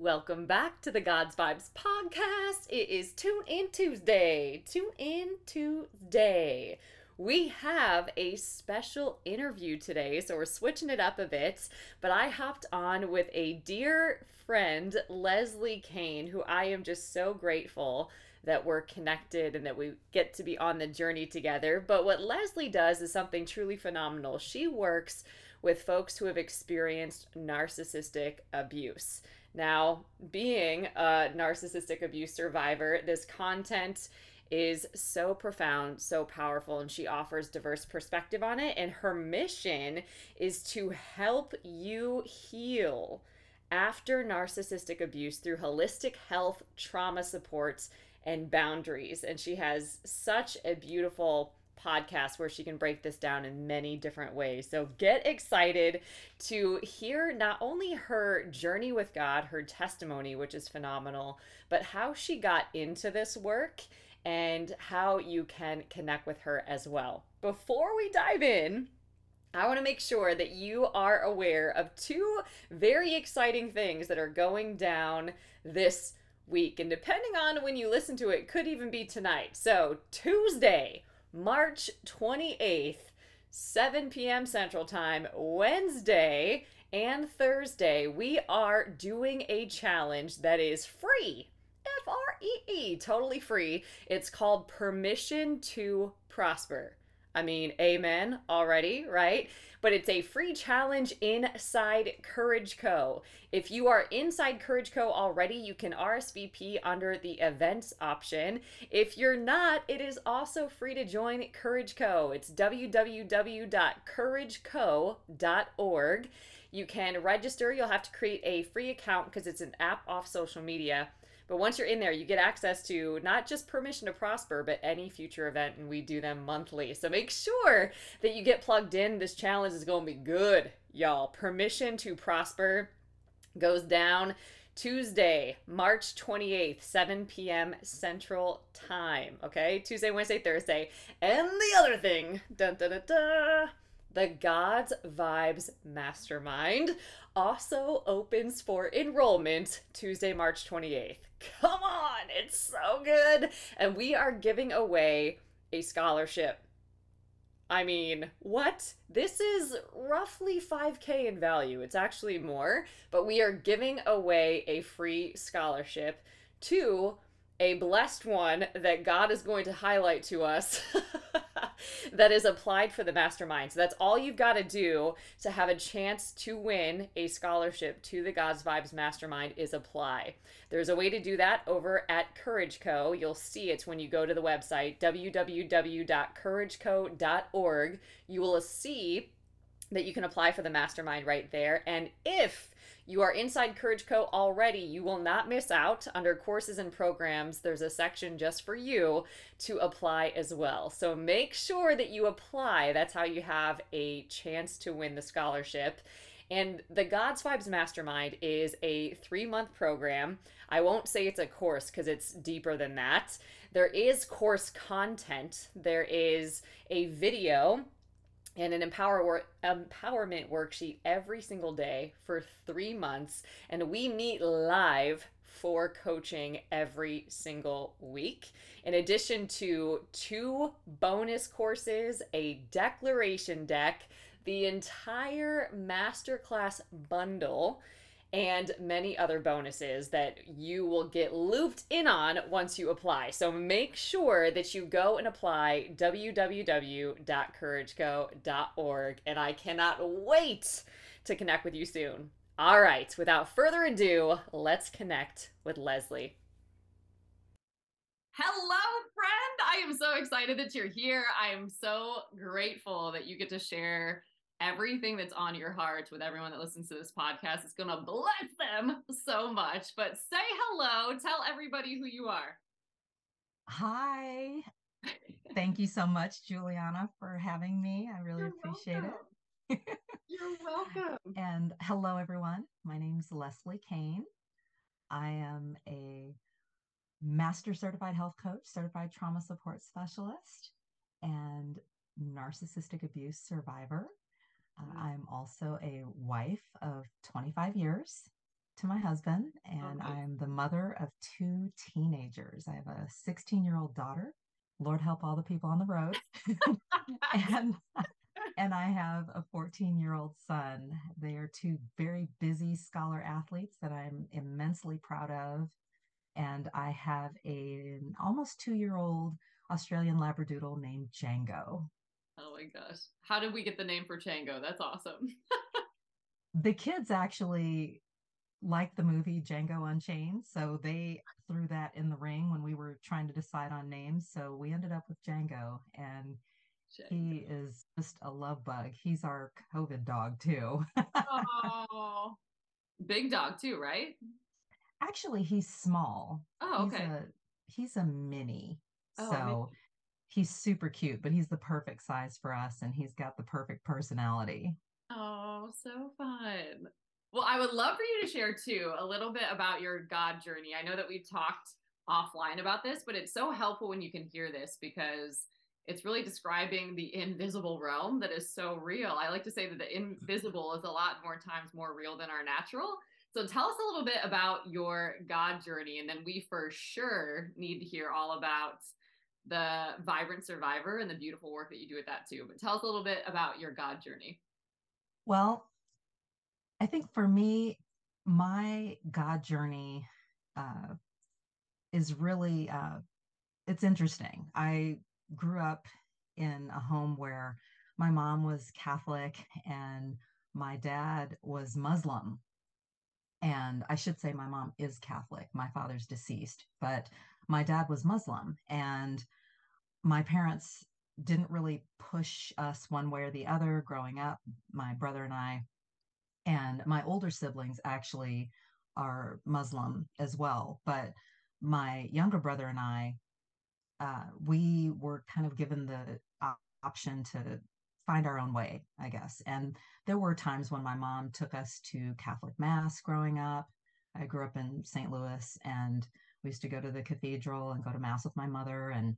Welcome back to the God's Vibes podcast. It is Tune In Tuesday. Tune In Tuesday. We have a special interview today, so we're switching it up a bit. But I hopped on with a dear friend, Lesley Cain, who I am just so grateful that we're connected and that we get to be on the journey together. But what Leslie does is something truly phenomenal. She works with folks who have experienced narcissistic abuse. Now, being a narcissistic abuse survivor, this content is so profound, so powerful, and she offers diverse perspective on it. And her mission is to help you heal after narcissistic abuse through holistic health, trauma supports, and boundaries. And she has such a beautiful podcast where she can break this down in many different ways. So get excited to hear not only her journey with God, her testimony, which is phenomenal, but how she got into this work and how you can connect with her as well. Before we dive in, I want to make sure that you are aware of two very exciting things that are going down this week. And depending on when you listen to it, could even be tonight. So, Tuesday, March 28th, 7 p.m. Central Time, Wednesday, and Thursday, we are doing a challenge that is free. F R E E, totally free. It's called Permission to Prosper. I mean, amen already, right? But it's a free challenge inside Courage Co. If you are inside Courage Co already, you can RSVP under the events option. If you're not, it is also free to join Courage Co. It's www.courageco.org. You can register. You'll have to create a free account because it's an app off social media. But once you're in there, you get access to not just permission to prosper, but any future event, and we do them monthly. So make sure that you get plugged in. This challenge is going to be good, y'all. Permission to prosper goes down Tuesday, March 28th, 7 p.m. Central Time. Okay, Tuesday, Wednesday, Thursday. And the other thing, dun, dun, dun, dun, the God's Vibes Mastermind also opens for enrollment Tuesday, March 28th. Come on, it's so good. And we are giving away a scholarship. I mean, what? This is roughly 5K in value. It's actually more, but we are giving away a free scholarship to a blessed one that God is going to highlight to us that is applied for the mastermind. So that's all you've got to do to have a chance to win a scholarship to the God's Vibes Mastermind is apply. There's a way to do that over at Courage Co. You'll see it when you go to the website www.courageco.org. You will see that you can apply for the mastermind right there. And if you are inside Courage Co already, you will not miss out. Under courses and programs, there's a section just for you to apply as well. So make sure that you apply. That's how you have a chance to win the scholarship. And the God's Vibes Mastermind is a three month program. I won't say it's a course because it's deeper than that. There is course content, there is a video and an empower work, empowerment worksheet every single day for three months. And we meet live for coaching every single week. In addition to two bonus courses, a declaration deck, the entire masterclass bundle and many other bonuses that you will get looped in on once you apply. So make sure that you go and apply www.courageco.org and I cannot wait to connect with you soon. All right, without further ado, let's connect with Lesley. Hello, friend. I am so excited that you're here. I am so grateful that you get to share everything that's on your heart with everyone that listens to this podcast. It's going to bless them so much. But say hello, tell everybody who you are. Hi. Thank you so much, Juliana, for having me. I really You're appreciate welcome. it. You're welcome. And hello, everyone. My name is Lesley Cain. I am a master certified health coach, certified trauma support specialist, and narcissistic abuse survivor. Uh, I'm also a wife of 25 years to my husband, and Okay. I'm the mother of two teenagers. I have a 16 year old daughter. Lord help all the people on the road. and and I have a 14 year old son. They are two very busy scholar athletes that I'm immensely proud of. And I have a, an almost two year old Australian Labradoodle named Django. Oh my gosh. How did we get the name for Django? That's awesome. The kids actually like the movie Django Unchained, so they threw that in the ring when we were trying to decide on names. So we ended up with Django, and he is just a love bug. He's our COVID dog too. oh, big dog too, right? Actually, he's small. Oh, He's okay. a he's a mini. Oh, so amazing. He's super cute, but he's the perfect size for us and he's got the perfect personality. Oh, so fun. Well, I would love for you to share too a little bit about your God journey. I know that we've talked offline about this, but it's so helpful when you can hear this because it's really describing the invisible realm that is so real. I like to say that the invisible is a lot more times more real than our natural. So tell us a little bit about your God journey, and then we for sure need to hear all about the Vibrant Survivor and the beautiful work that you do with that too. But tell us a little bit about your God journey. Well, I think for me, my God journey uh, is really uh, it's interesting. I grew up in a home where my mom was Catholic and my dad was Muslim. And I should say my mom is Catholic. My father's deceased, but my dad was Muslim. And my parents didn't really push us one way or the other growing up, my brother and I. And my older siblings actually are Muslim as well. But my younger brother and I, uh, we were kind of given the op- option to find our own way, I guess. And there were times when my mom took us to Catholic Mass growing up. I grew up in St. Louis and we used to go to the cathedral and go to Mass with my mother. And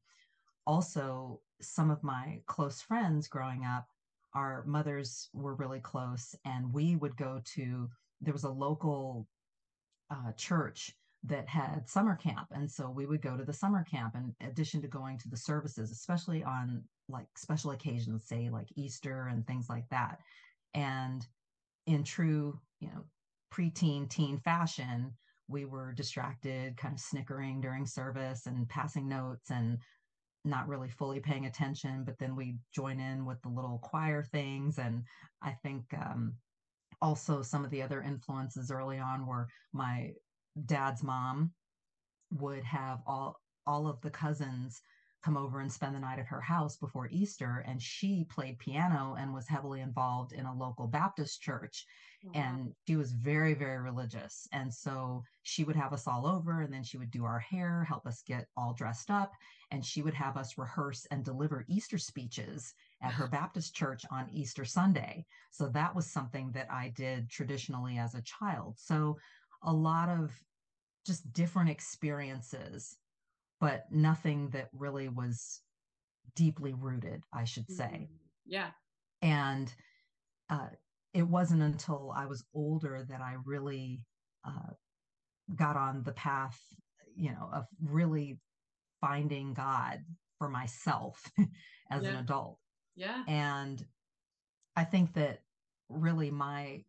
also, some of my close friends growing up, our mothers were really close, and we would go to, there was a local uh, church that had summer camp. And so we would go to the summer camp in addition to going to the services, especially on like special occasions, say like Easter and things like that. And in true, you know, preteen teen fashion, we were distracted, kind of snickering during service and passing notes and not really fully paying attention. But then we join in with the little choir things. And I think um, also some of the other influences early on were my dad's mom would have all all of the cousins come over and spend the night at her house before Easter and she played piano and was heavily involved in a local Baptist church Oh, wow. and she was very very religious. And so she would have us all over and then she would do our hair help us get all dressed up and she would have us rehearse and deliver easter speeches at her baptist church on easter sunday. So that was something that i did traditionally as a child. So a lot of just different experiences but nothing that really was deeply rooted i should say Mhm. Yeah. and uh, it wasn't until I was older that I really uh, got on the path, you know, of really finding God for myself as an adult. Yeah. And I think that really my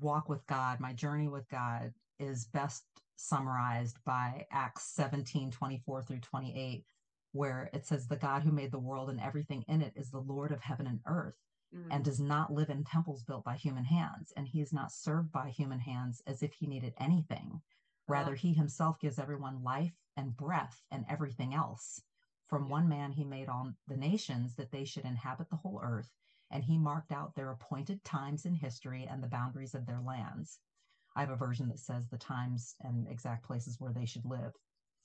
walk with God, my journey with God is best summarized by Acts 17 24 through 28, where it says, The God who made the world and everything in it is the Lord of heaven and earth Mhm. and does not live in temples built by human hands, and he is not served by human hands as if he needed anything. Rather, he himself gives everyone life and breath and everything else. From Yeah. one man, he made all the nations that they should inhabit the whole earth, and he marked out their appointed times in history and the boundaries of their lands. I have a version that says the times and exact places where they should live.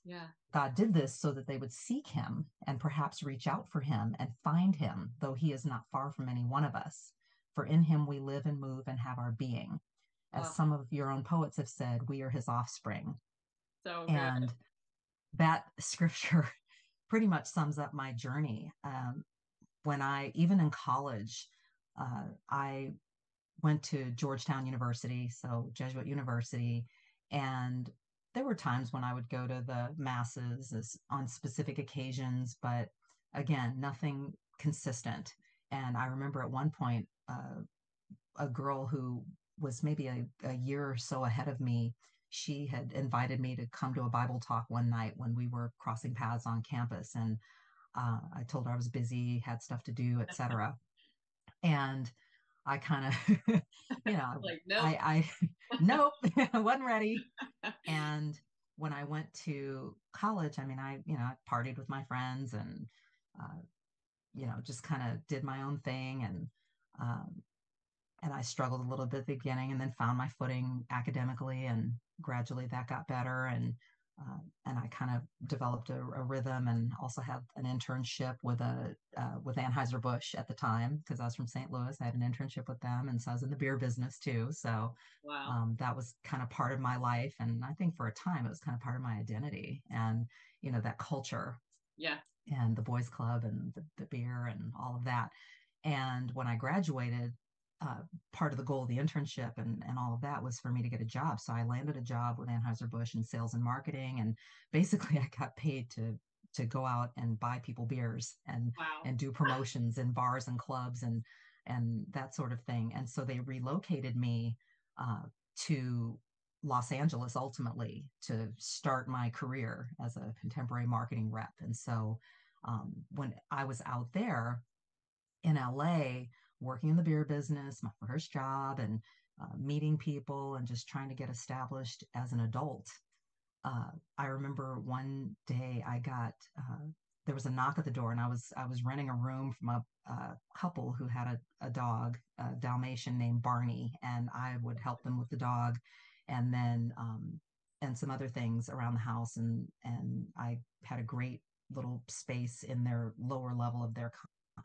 Yeah. God did this so that they would seek him and perhaps reach out for him and find him, though he is not far from any one of us. For in him we live and move and have our being. As Wow. some of your own poets have said, we are his offspring. So good. And that scripture pretty much sums up my journey. Um, when I, even in college, uh, I went to Georgetown University, so Jesuit University, and there were times when I would go to the masses as, on specific occasions, but again, nothing consistent. And I remember at one point, uh, a girl who was maybe a, a year or so ahead of me, she had invited me to come to a Bible talk one night when we were crossing paths on campus. And uh, I told her I was busy, had stuff to do, etc. and I kind of, you know, like, nope. I, I, nope, wasn't ready. And when I went to college, I mean, I, you know, I partied with my friends and, uh, you know, just kind of did my own thing. And, um, and I struggled a little bit at the beginning and then found my footing academically and gradually that got better. And uh, and I kind of developed a, a, rhythm and also had an internship with a uh, with Anheuser Busch at the time because I was from St. Louis. I had an internship with them, and so I was in the beer business too. So wow. um, that was kind of part of my life, and I think for a time it was kind of part of my identity and you know that culture. Yeah. And the boys' club and the, the beer and all of that. And when I graduated, uh, part of the goal of the internship and, and all of that was for me to get a job. So I landed a job with Anheuser-Busch in sales and marketing. And basically I got paid to to go out and buy people beers and wow. and do promotions in bars and clubs and and that sort of thing. And so they relocated me uh, to Los Angeles ultimately to start my career as a contemporary marketing rep. And so um, when I was out there in LA, working in the beer business, my first job, and uh, meeting people and just trying to get established as an adult. Uh, I remember one day I got uh, there was a knock at the door, and I was I was renting a room from a, a couple who had a, a dog, a Dalmatian named Barney, and I would help them with the dog, and then um, and some other things around the house, and and I had a great little space in their lower level of their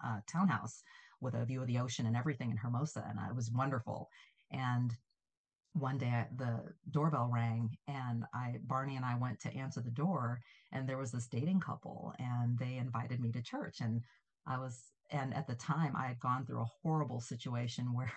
uh, townhouse with a view of the ocean and everything in Hermosa. And it was wonderful. And one day I, the doorbell rang and I Barney and I went to answer the door and there was this dating couple and they invited me to church and I was and at the time I had gone through a horrible situation where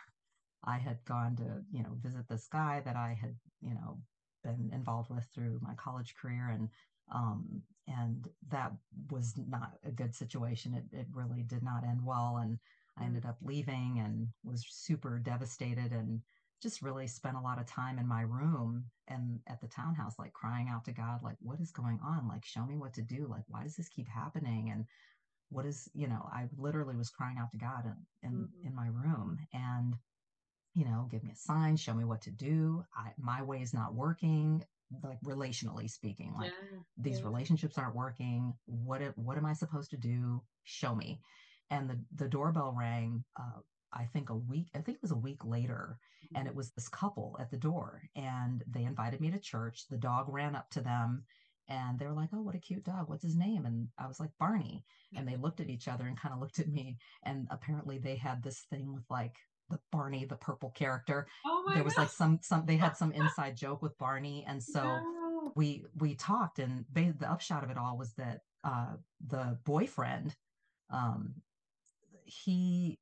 I had gone to you know visit this guy that I had you know been involved with through my college career and um, and that was not a good situation it, it really did not end well and I ended up leaving and was super devastated and just really spent a lot of time in my room and at the townhouse, like crying out to God, like, what is going on? Like, show me what to do. Like, why does this keep happening? And what is, you know, I literally was crying out to God in, in, mm-hmm. in my room and, you know, give me a sign, show me what to do. I, my way is not working like relationally speaking like yeah, these yeah. relationships aren't working what what am i supposed to do show me and the the doorbell rang uh, I think a week, I think it was a week later, and it mm-hmm. was this couple at the door, and they invited me to church. The dog ran up to them, and they were like, "Oh, what a cute dog! What's his name?" And I was like, "Barney." And they looked at each other and kind of looked at me, and apparently they had this thing with like the Barney, the purple character. Oh my there was God. like some some they had some inside joke with Barney, and so no. we we talked, and they, the upshot of it all was that uh, the boyfriend um, he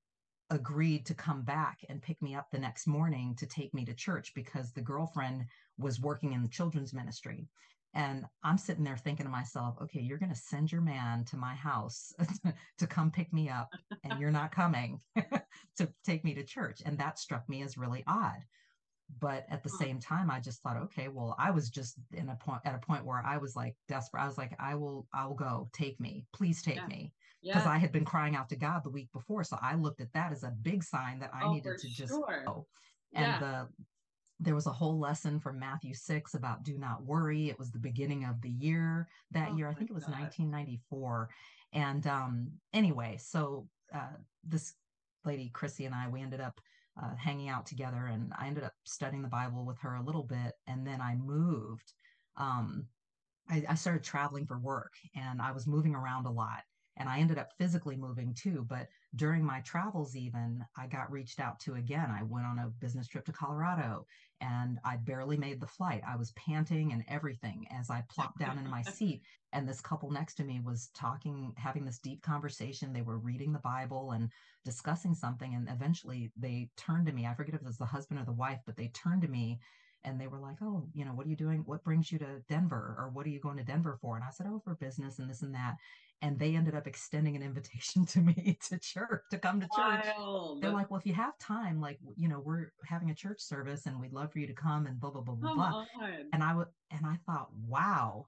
agreed to come back and pick me up the next morning to take me to church because the girlfriend was working in the children's ministry. And I'm sitting there thinking to myself, okay, you're going to send your man to my house to come pick me up, and you're not coming to take me to church. And that struck me as really odd. But at the hmm. same time, I just thought, okay, well, I was just in a point at a point where I was like desperate. I was like, I will, I'll go. Take me, please take yeah. me because yeah. I had been crying out to God the week before. So I looked at that as a big sign that I oh, needed to just sure. go. And yeah. the there was a whole lesson from Matthew 6 about do not worry. It was the beginning of the year that oh year. I think it was God. 1994. And um, anyway, so uh, this lady, Chrissy, and I, we ended up uh, hanging out together and I ended up studying the Bible with her a little bit. And then I moved. Um, I, I started traveling for work and I was moving around a lot and I ended up physically moving too. But during my travels, even I got reached out to again. I went on a business trip to Colorado and I barely made the flight. I was panting and everything as I plopped down in my seat. And this couple next to me was talking, having this deep conversation. They were reading the Bible and discussing something. And eventually they turned to me. I forget if it was the husband or the wife, but they turned to me and they were like, "Oh, you know, what are you doing? What brings you to Denver, or what are you going to Denver for?" And I said, "Oh, for business and this and that." and they ended up extending an invitation to me to church to come to church Wild. they're like well if you have time like you know we're having a church service and we'd love for you to come and blah blah blah blah blah and i would and i thought wow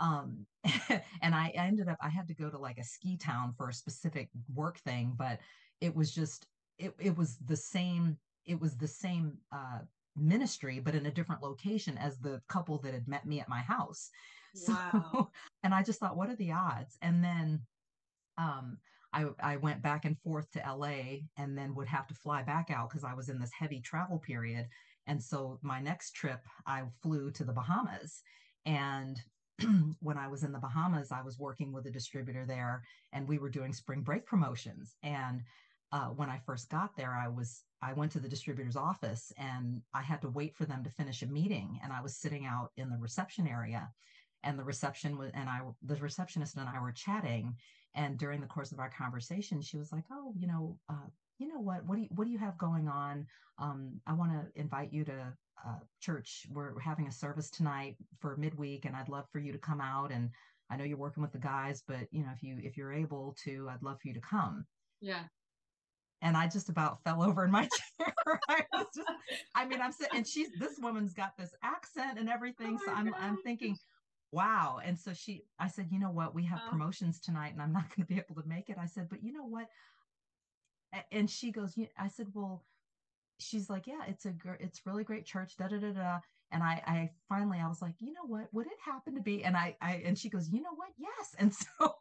um and i ended up i had to go to like a ski town for a specific work thing but it was just it, it was the same it was the same uh ministry but in a different location as the couple that had met me at my house so, wow. and I just thought, what are the odds? And then um, I, I went back and forth to LA and then would have to fly back out because I was in this heavy travel period. And so my next trip, I flew to the Bahamas. And when I was in the Bahamas, I was working with a distributor there and we were doing spring break promotions. And uh, when I first got there, I was I went to the distributor's office and I had to wait for them to finish a meeting, and I was sitting out in the reception area, and the reception was and i the receptionist and i were chatting and during the course of our conversation she was like oh you know uh, you know what what do you what do you have going on? Um, i want to invite you to uh, church. We're having a service tonight for midweek and i'd love for you to come out and i know you're working with the guys but you know if you if you're able to i'd love for you to come. Yeah and I just about fell over in my chair. I was just, I mean, I'm sitting, and she's this woman's got this accent and everything. Oh so I'm, God. I'm thinking, wow. And so she, I said, you know what? We have uh-huh. promotions tonight and I'm not going to be able to make it. I said, but you know what? And she goes, I said, well, she's like, yeah, it's a, it's really great church. Da da da da and I, I finally I was like, you know what, would it happen to be? And I, I and she goes, you know what, yes. And so,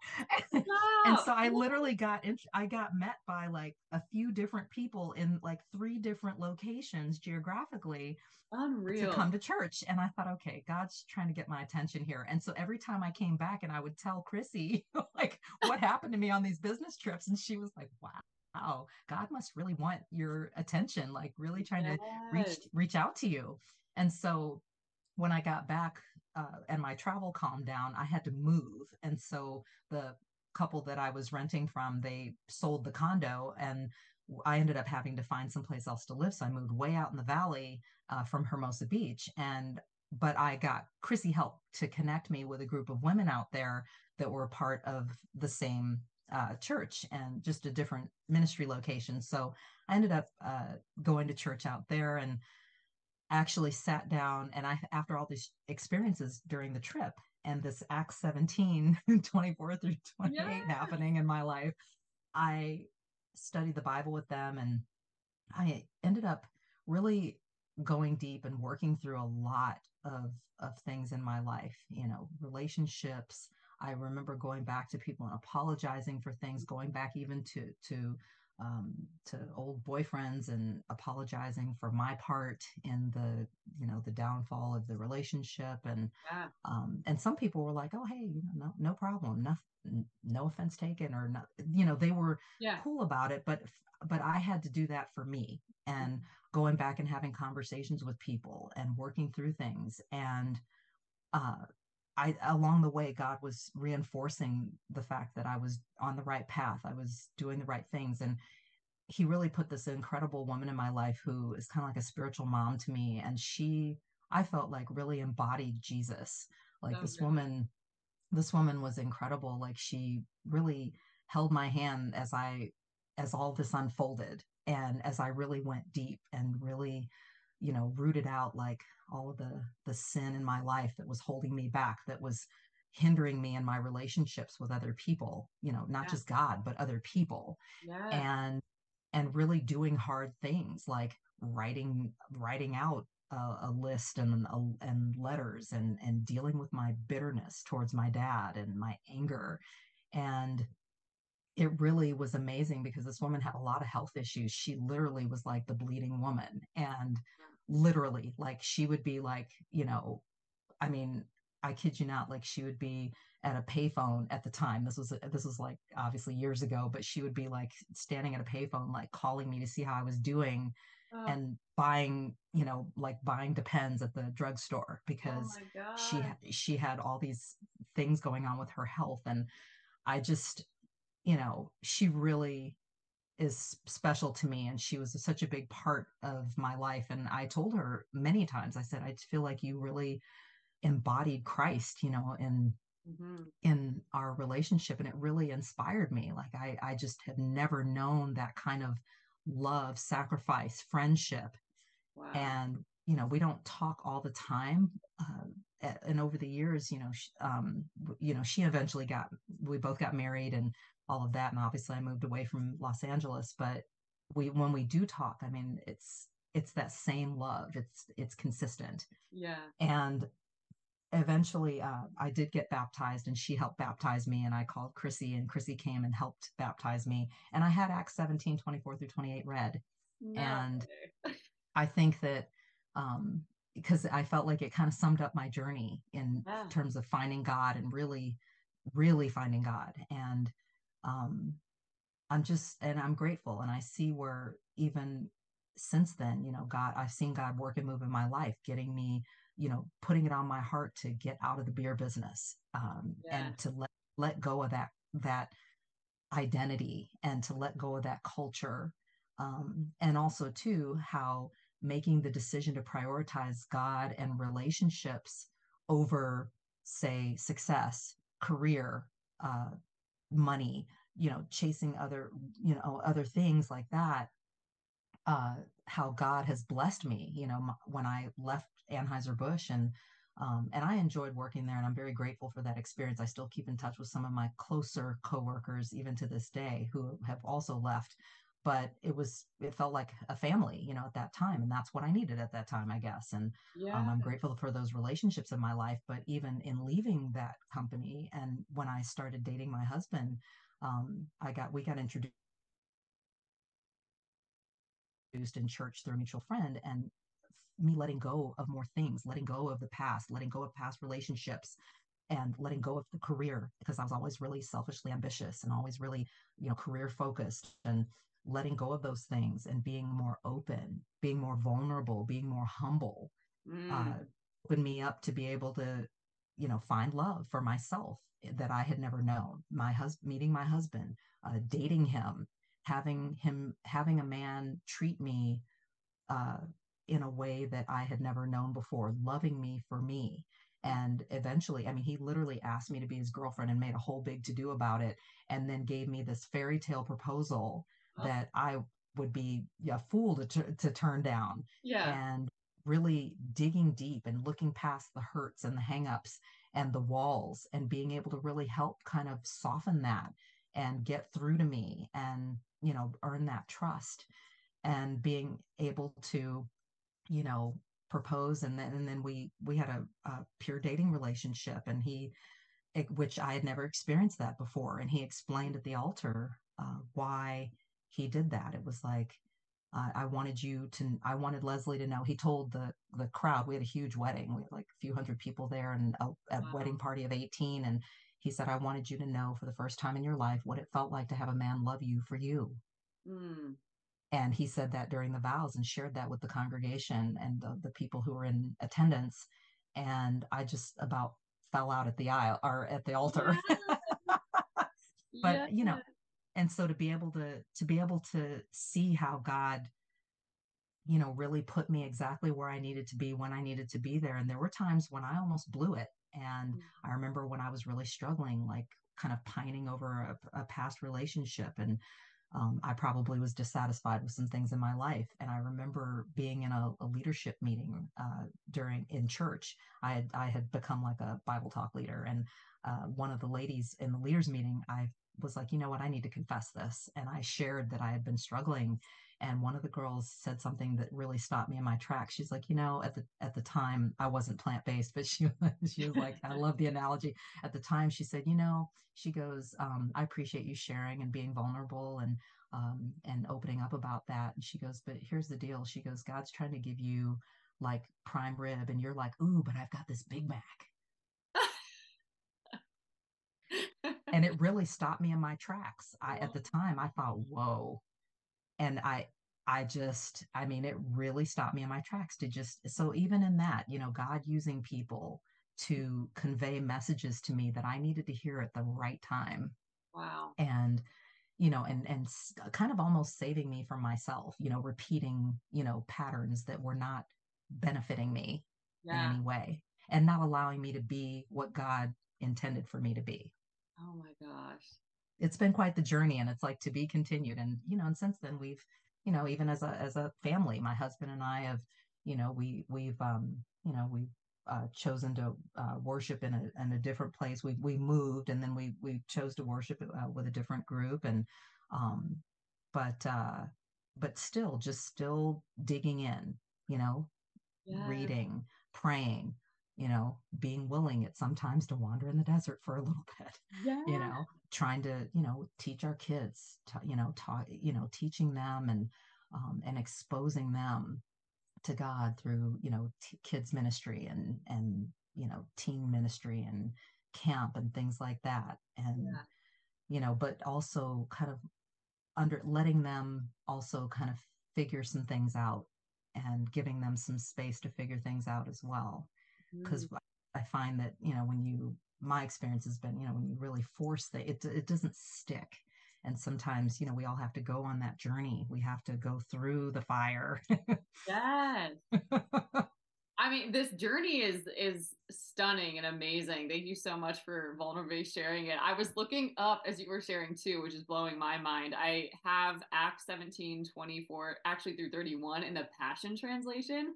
and, and so I literally got, in, I got met by like a few different people in like three different locations geographically, Unreal. to come to church. And I thought, okay, God's trying to get my attention here. And so every time I came back and I would tell Chrissy like what happened to me on these business trips, and she was like, wow wow god must really want your attention like really trying yes. to reach reach out to you and so when I got back uh, and my travel calmed down, I had to move. And so the couple that I was renting from, they sold the condo and I ended up having to find someplace else to live. So I moved way out in the valley uh, from Hermosa Beach. And but I got Chrissy help to connect me with a group of women out there that were part of the same uh, church and just a different ministry location. So I ended up uh, going to church out there and actually sat down and I, after all these experiences during the trip and this Acts 17, 24 through 28 yeah. happening in my life, I studied the Bible with them and I ended up really going deep and working through a lot of, of things in my life, you know, relationships. I remember going back to people and apologizing for things, going back even to, to um, to old boyfriends and apologizing for my part in the you know the downfall of the relationship and yeah. um, and some people were like oh hey you know no no problem no no offense taken or not you know they were yeah. cool about it but but I had to do that for me and going back and having conversations with people and working through things and uh, I along the way God was reinforcing the fact that I was on the right path. I was doing the right things and he really put this incredible woman in my life who is kind of like a spiritual mom to me and she I felt like really embodied Jesus. Like oh, this woman this woman was incredible like she really held my hand as I as all this unfolded and as I really went deep and really you know rooted out like all of the the sin in my life that was holding me back that was hindering me in my relationships with other people you know not yeah. just god but other people yeah. and and really doing hard things like writing writing out a, a list and a, and letters and and dealing with my bitterness towards my dad and my anger and it really was amazing because this woman had a lot of health issues. She literally was like the bleeding woman. And literally, like she would be like, you know, I mean, I kid you not, like she would be at a payphone at the time. This was this was like obviously years ago, but she would be like standing at a payphone, like calling me to see how I was doing, oh. and buying, you know, like buying Depends at the drugstore oh because oh she she had all these things going on with her health, and I just, you know, she really is special to me and she was such a big part of my life and i told her many times i said i feel like you really embodied christ you know in mm-hmm. in our relationship and it really inspired me like i i just have never known that kind of love sacrifice friendship wow. and you know we don't talk all the time uh, and over the years you know she, um you know she eventually got we both got married and all of that and obviously i moved away from los angeles but we when we do talk i mean it's it's that same love it's it's consistent yeah and eventually uh, I did get baptized and she helped baptize me and I called Chrissy and Chrissy came and helped baptize me. And I had Acts 17, 24 through 28 read. No. And I think that um, because I felt like it kind of summed up my journey in yeah. terms of finding God and really, really finding God. And um, I'm just, and I'm grateful. And I see where even since then, you know, God, I've seen God work and move in my life, getting me you know putting it on my heart to get out of the beer business um, yeah. and to let let go of that that identity and to let go of that culture um, and also too how making the decision to prioritize god and relationships over say success career uh, money you know chasing other you know other things like that uh, how God has blessed me. You know, when I left Anheuser-Busch and um, and I enjoyed working there, and I'm very grateful for that experience. I still keep in touch with some of my closer coworkers, even to this day, who have also left. But it was, it felt like a family, you know, at that time, and that's what I needed at that time, I guess. And yeah. um, I'm grateful for those relationships in my life. But even in leaving that company, and when I started dating my husband, um, I got, we got introduced in church through a mutual friend and me letting go of more things, letting go of the past, letting go of past relationships, and letting go of the career because I was always really selfishly ambitious and always really, you know, career focused and letting go of those things and being more open, being more vulnerable, being more humble, mm. uh, opened me up to be able to, you know, find love for myself that I had never known. My husband, meeting my husband, uh, dating him, having him, having a man treat me uh, in a way that I had never known before, loving me for me. And eventually, I mean, he literally asked me to be his girlfriend and made a whole big to do about it. And then gave me this fairy tale proposal that I would be a fool to, t- to turn down. Yeah. And really digging deep and looking past the hurts and the hangups and the walls and being able to really help kind of soften that and get through to me and, you know, earn that trust and being able to you know propose and then and then we we had a, a pure dating relationship and he which i had never experienced that before and he explained at the altar uh, why he did that. It was like uh, i wanted you to i wanted lesley to know he told the the crowd we had a huge wedding we had like a few hundred people there and a, a wow. wedding party of 18 and he said i wanted you to know for the first time in your life what it felt like to have a man love you for you mm. And he said that during the vows and shared that with the congregation and the, the people who were in attendance. And I just about fell out at the aisle or at the altar. Yeah. but yeah. you know, and so to be able to to be able to see how God you know really put me exactly where I needed to be when I needed to be there and there were times when I almost blew it and mm-hmm. I remember when I was really struggling like kind of pining over a, a past relationship and um, I probably was dissatisfied with some things in my life. And I remember being in a, a leadership meeting uh, during in church. I had I had become like a Bible talk leader, and uh, one of the ladies in the leaders meeting, I was like, you know what, I need to confess this, and I shared that I had been struggling and one of the girls said something that really stopped me in my tracks. She's like you know at the at the time i wasn't plant-based but she she was like i love the analogy. At the time she said you know she goes um, i appreciate you sharing and being vulnerable and um, and opening up about that. And she goes but here's the deal. She goes god's trying to give you like prime rib and you're like ooh but i've got this big mac and it really stopped me in my tracks. I at the time I thought, whoa. And I I just, I mean, it really stopped me in my tracks to just so even in that, you know, God using people to convey messages to me that I needed to hear at the right time. Wow. And you know, and and kind of almost saving me from myself, you know, repeating, you know, patterns that were not benefiting me yeah. in any way and not allowing me to be what God intended for me to be. Oh my gosh. It's been quite the journey and it's like to be continued. And, you know, and since then we've, you know, even as a as a family, my husband and I have, you know, we we've um, you know, we've uh, chosen to uh, worship in a in a different place. We we moved and then we we chose to worship uh, with a different group and um, but uh, but still just still digging in, you know, yeah. reading, praying, you know, being willing at sometimes to wander in the desert for a little bit, yeah. you know, trying to, you know, teach our kids, to, you know, taught, you know, teaching them and, um, and exposing them to God through, you know, t- kids ministry and, and, you know, teen ministry and camp and things like that. And, yeah. you know, but also kind of under letting them also kind of figure some things out and giving them some space to figure things out as well because mm. I find that you know when you my experience has been you know when you really force that it it doesn't stick. And sometimes you know we all have to go on that journey. We have to go through the fire. Yes. I mean this journey is is stunning and amazing. Thank you so much for vulnerably sharing it. I was looking up as you were sharing too which is blowing my mind. I have acts 17 24 actually through 31 in the passion translation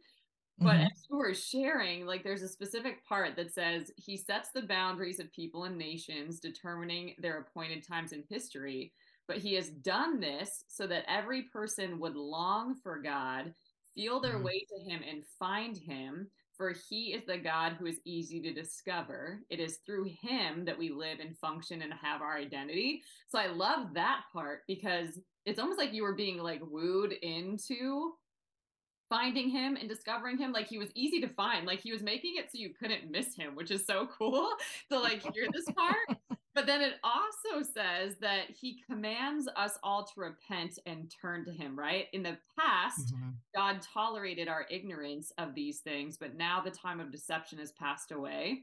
but mm-hmm. as you were sharing, like there's a specific part that says he sets the boundaries of people and nations, determining their appointed times in history. But he has done this so that every person would long for God, feel their mm-hmm. way to him, and find him. For he is the God who is easy to discover. It is through him that we live and function and have our identity. So I love that part because it's almost like you were being like wooed into finding him and discovering him like he was easy to find like he was making it so you couldn't miss him which is so cool to like hear this part but then it also says that he commands us all to repent and turn to him right in the past mm-hmm. god tolerated our ignorance of these things but now the time of deception has passed away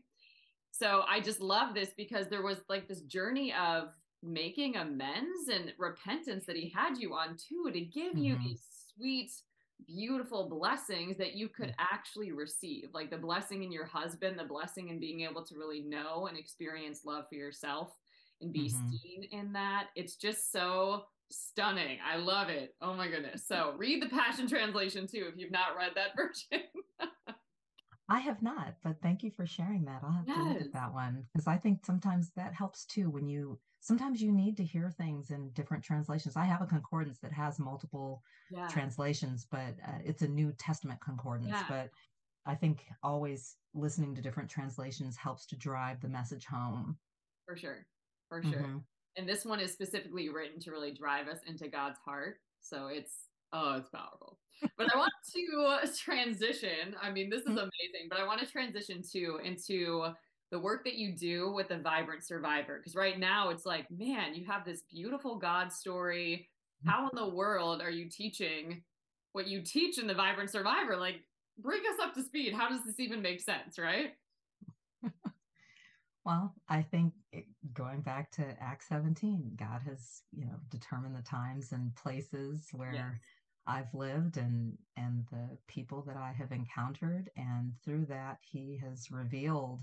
so i just love this because there was like this journey of making amends and repentance that he had you on too to give mm-hmm. you these sweet beautiful blessings that you could mm. actually receive like the blessing in your husband the blessing in being able to really know and experience love for yourself and be mm-hmm. seen in that. It's just so stunning. I love it. Oh my goodness. So read the passion translation too if you've not read that version I have not, but thank you for sharing that. I'll have yes. to look at that one because I think sometimes that helps too when you sometimes you need to hear things in different translations. I have a concordance that has multiple yeah. translations, but uh, it's a New Testament concordance. Yeah. But I think always listening to different translations helps to drive the message home. For sure. For sure. Mm-hmm. And this one is specifically written to really drive us into God's heart. So it's, oh, it's powerful. but I want to transition. I mean, this is mm-hmm. amazing, but I want to transition to into the work that you do with the vibrant survivor because right now it's like man you have this beautiful god story mm-hmm. how in the world are you teaching what you teach in the vibrant survivor like bring us up to speed how does this even make sense right well i think it, going back to act 17 god has you know determined the times and places where yes. I've lived and and the people that I have encountered and through that he has revealed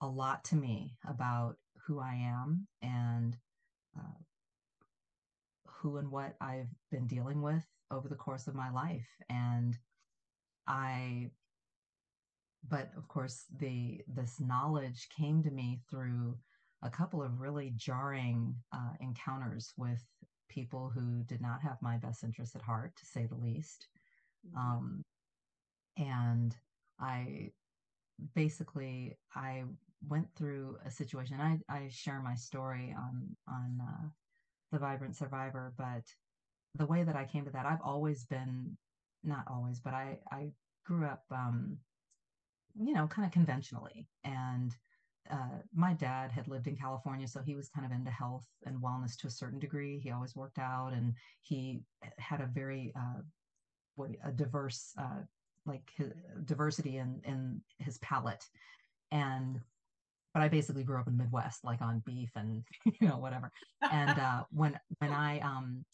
a lot to me about who I am and uh, who and what I've been dealing with over the course of my life. And I, but of course, the this knowledge came to me through a couple of really jarring uh, encounters with people who did not have my best interests at heart, to say the least. Mm-hmm. Um, and I basically I went through a situation. I, I share my story on on uh, the Vibrant Survivor, but the way that I came to that, I've always been not always, but I I grew up, um, you know, kind of conventionally, and uh, my dad had lived in California, so he was kind of into health and wellness to a certain degree. He always worked out, and he had a very uh, what a diverse uh, like his, diversity in in his palate, and but I basically grew up in the Midwest, like on beef and you know whatever. And uh, when when I um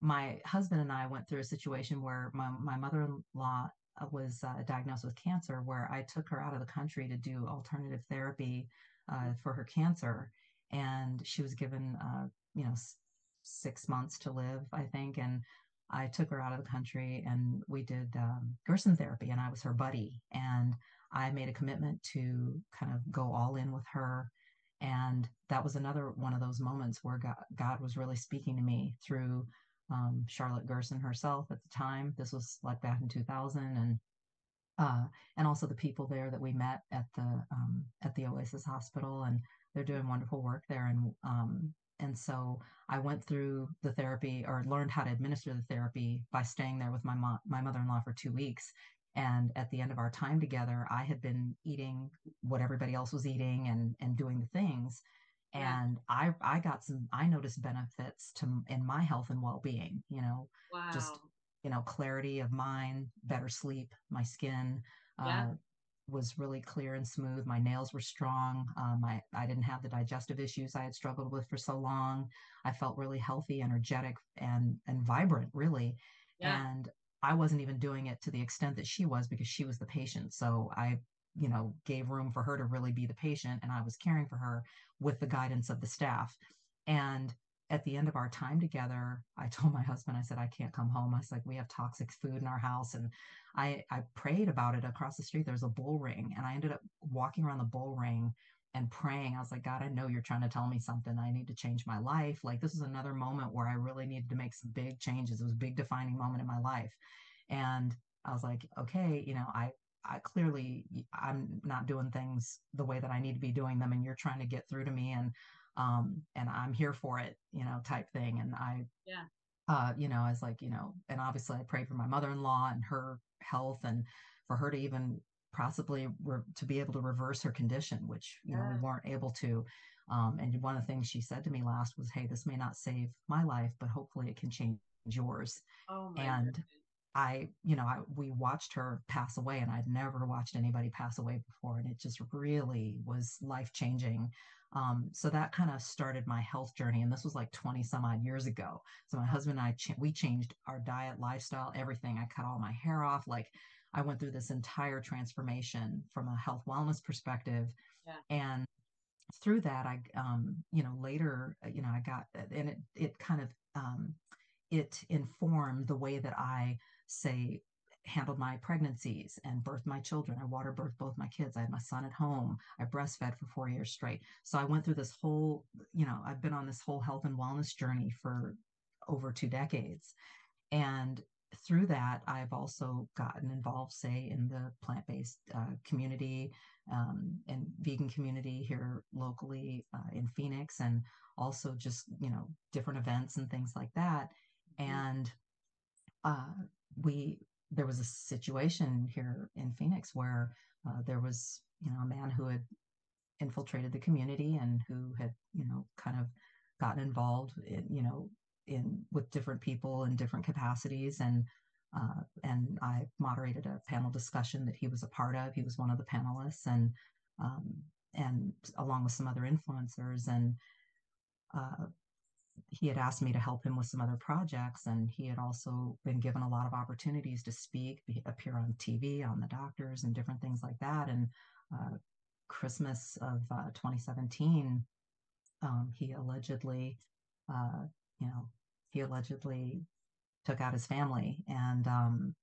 my husband and I went through a situation where my my mother in law was uh, diagnosed with cancer, where I took her out of the country to do alternative therapy uh, for her cancer, and she was given, uh, you know, s- six months to live, I think, and I took her out of the country, and we did um, Gerson therapy, and I was her buddy, and I made a commitment to kind of go all in with her. And that was another one of those moments where God, God was really speaking to me through um, Charlotte Gerson herself at the time. This was like back in 2000, and uh, and also the people there that we met at the um, at the Oasis Hospital, and they're doing wonderful work there. And um, and so I went through the therapy or learned how to administer the therapy by staying there with my mom, my mother-in-law for two weeks. And at the end of our time together, I had been eating what everybody else was eating and and doing the things Yeah. and i i got some i noticed benefits to in my health and well-being you know just you know clarity of mind better sleep my skin Yeah. uh, was really clear and smooth my nails were strong um, I, I didn't have the digestive issues i had struggled with for so long i felt really healthy energetic and and vibrant really Yeah. and i wasn't even doing it to the extent that she was because she was the patient so i you know gave room for her to really be the patient and i was caring for her with the guidance of the staff. And at the end of our time together, I told my husband, I said, I can't come home. I was like, we have toxic food in our house. And I, I prayed about it across the street. There's a bull ring. And I ended up walking around the bull ring and praying. I was like, God, I know you're trying to tell me something. I need to change my life. Like this is another moment where I really needed to make some big changes. It was a big defining moment in my life. And I was like, okay, you know, I I clearly I'm not doing things the way that I need to be doing them, and you're trying to get through to me, and um, and I'm here for it, you know, type thing. And I, Yeah. uh, you know, I was like, you know, and obviously I prayed for my mother-in-law and her health, and for her to even possibly re- to be able to reverse her condition, which you know we weren't able to. Um, and one of the things she said to me last was, "Hey, this may not save my life, but hopefully it can change yours." Oh my And goodness. I, you know, I, we watched her pass away, and I'd never watched anybody pass away before, and it just really was life changing. Um, so that kind of started my health journey, and this was like 20 some odd years ago. So my husband and I, ch- we changed our diet, lifestyle, everything. I cut all my hair off. Like I went through this entire transformation from a health wellness perspective, Yeah. and through that, I, um, you know, later, uh, you know, I got, and it, it kind of, um, it informed the way that I say handled my pregnancies and birthed my children. I water birthed both my kids. I had my son at home. I breastfed for four years straight. So I went through this whole, you know, I've been on this whole health and wellness journey for over two decades. And through that, I've also gotten involved, say, in the plant based uh, community um, and vegan community here locally uh, in Phoenix, and also just, you know, different events and things like that. Mhm. And uh, we there was a situation here in Phoenix where uh, there was you know a man who had infiltrated the community and who had you know kind of gotten involved in you know in with different people in different capacities and uh, and I moderated a panel discussion that he was a part of. He was one of the panelists and um, and along with some other influencers and uh, he had asked me to help him with some other projects and he had also been given a lot of opportunities to speak be, appear on tv on the doctors and different things like that. And uh, christmas of uh, 2017 um, he allegedly uh, you know he allegedly took out his family and um,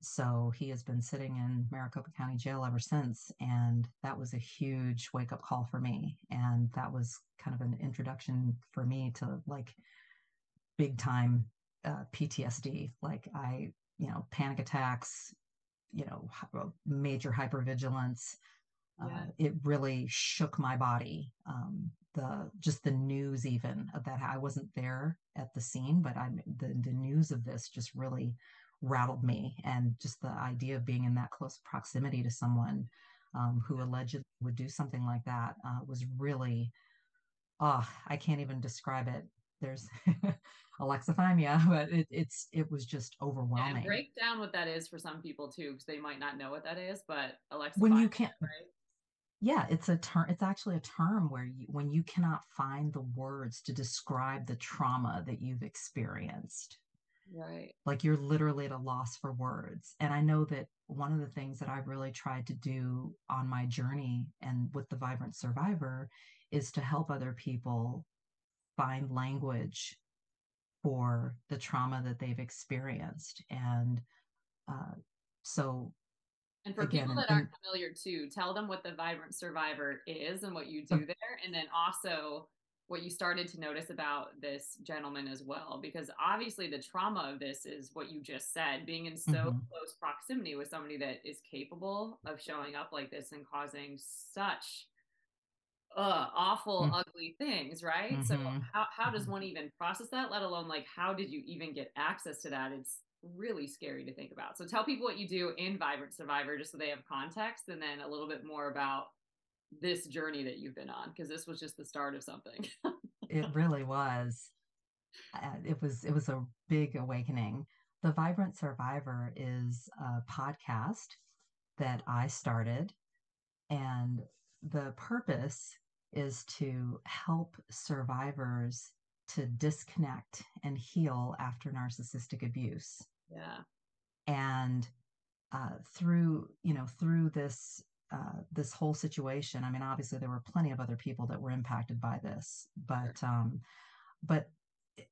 so he has been sitting in Maricopa County Jail ever since. And that was a huge wake up call for me. And that was kind of an introduction for me to like big time uh, PTSD. Like I, you know, panic attacks, you know, major hypervigilance. Uh, it really shook my body. Um, the just the news even of that I wasn't there at the scene, but I the the news of this just really rattled me, and just the idea of being in that close proximity to someone um, who allegedly would do something like that uh, was really, oh, I can't even describe it. There's alexithymia, but it, it's it was just overwhelming. And break down what that is for some people too, because they might not know what that is. But alexithymia, when you can't, right? yeah, it's a term. It's actually a term where you, when you cannot find the words to describe the trauma that you've experienced. Right. Like you're literally at a loss for words. And I know that one of the things that I've really tried to do on my journey and with the Vibrant Survivor is to help other people find language for the trauma that they've experienced. And uh, so and for Again, people that aren't familiar too, tell them what the Vibrant Survivor is and what you do there. And then also what you started to notice about this gentleman as well because obviously the trauma of this is what you just said being in so mm-hmm. close proximity with somebody that is capable of showing up like this and causing such uh, awful mm-hmm. ugly things right mm-hmm. so how, how does mm-hmm. one even process that let alone like how did you even get access to that it's really scary to think about so tell people what you do in vibrant survivor just so they have context and then a little bit more about this journey that you've been on because this was just the start of something. it really was. Uh, it was it was a big awakening. The Vibrant Survivor is a podcast that I started and the purpose is to help survivors to disconnect and heal after narcissistic abuse. Yeah. And uh, through you know through this uh, this whole situation. I mean, obviously there were plenty of other people that were impacted by this, but um, but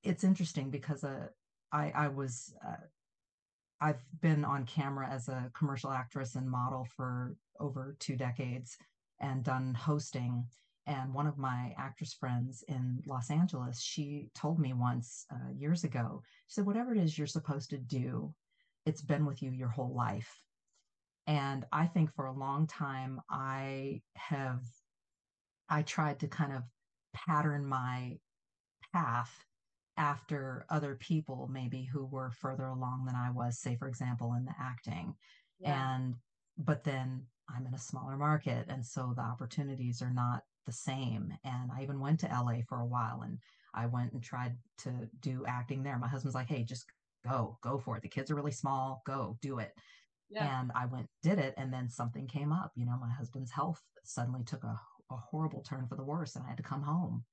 it's interesting because uh, I I was uh, I've been on camera as a commercial actress and model for over two decades and done hosting. And one of my actress friends in Los Angeles, she told me once uh, years ago, she said, whatever it is you're supposed to do, it's been with you your whole life and I think for a long time, I have, I tried to kind of pattern my path after other people, maybe who were further along than I was, say, for example, in the acting. Yeah. And, but then I'm in a smaller market. And so the opportunities are not the same. And I even went to LA for a while and I went and tried to do acting there. My husband's like, hey, just go, go for it. The kids are really small. Go do it. Yeah. And I went, did it, and then something came up. You know, my husband's health suddenly took a, a horrible turn for the worse, and I had to come home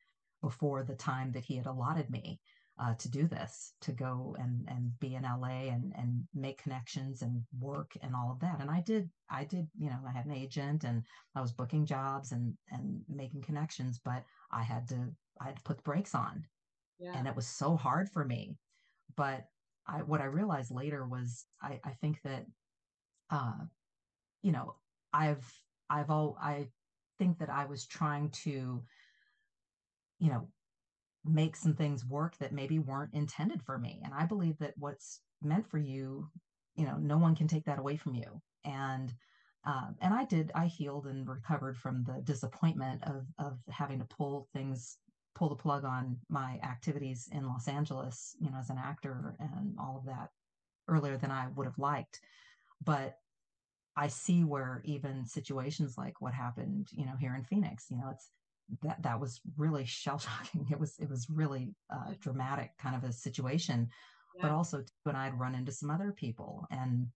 before the time that he had allotted me uh, to do this, to go and and be in LA and and make connections and work and all of that. And I did, I did, you know, I had an agent and I was booking jobs and and making connections, but I had to I had to put the brakes on, yeah. and it was so hard for me. But I, what I realized later was I, I think that uh, you know, I've I've all I think that I was trying to, you know, make some things work that maybe weren't intended for me. And I believe that what's meant for you, you know, no one can take that away from you. And um, and I did. I healed and recovered from the disappointment of of having to pull things, pull the plug on my activities in Los Angeles, you know, as an actor and all of that earlier than I would have liked. But I see where even situations like what happened, you know, here in Phoenix, you know, it's that that was really shell shocking. It was it was really uh, dramatic kind of a situation, yeah. but also when I'd run into some other people and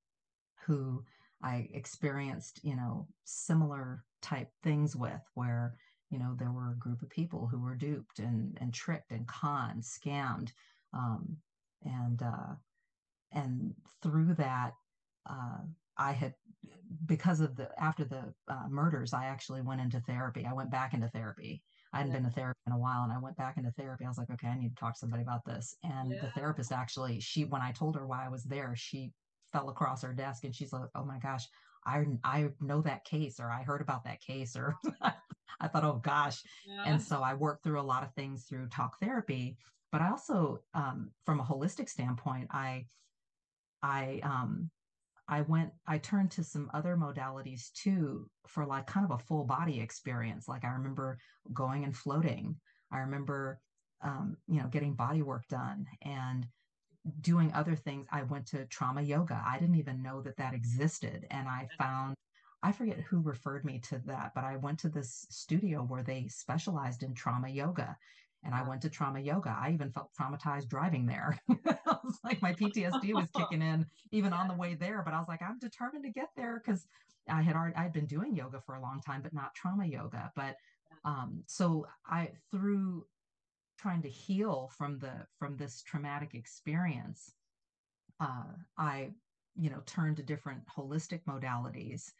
who I experienced, you know, similar type things with, where you know there were a group of people who were duped and and tricked and conned, scammed, um, and uh, and through that. Uh, I had because of the after the uh, murders, I actually went into therapy. I went back into therapy. I hadn't yeah. been to therapy in a while, and I went back into therapy. I was like, okay, I need to talk to somebody about this. And yeah. the therapist actually, she when I told her why I was there, she fell across her desk and she's like, oh my gosh, I I know that case, or I heard about that case, or I thought, oh gosh. Yeah. And so I worked through a lot of things through talk therapy, but I also, um, from a holistic standpoint, I I um, I went, I turned to some other modalities too for like kind of a full body experience. Like I remember going and floating. I remember, um, you know, getting body work done and doing other things. I went to trauma yoga. I didn't even know that that existed. And I found, I forget who referred me to that, but I went to this studio where they specialized in trauma yoga. And I went to trauma yoga. I even felt traumatized driving there. I was like, my PTSD was kicking in even on the way there. But I was like, I'm determined to get there because I had already I'd been doing yoga for a long time, but not trauma yoga. But um, so I through trying to heal from the from this traumatic experience, uh, I you know turned to different holistic modalities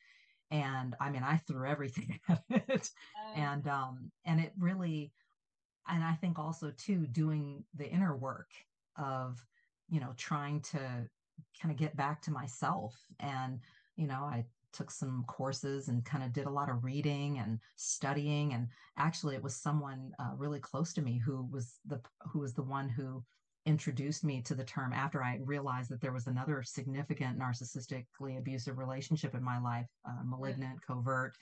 and i mean i threw everything at it and um and it really and i think also too doing the inner work of you know trying to kind of get back to myself and you know i took some courses and kind of did a lot of reading and studying and actually it was someone uh, really close to me who was the who was the one who introduced me to the term after I realized that there was another significant narcissistically abusive relationship in my life, uh, malignant, covert.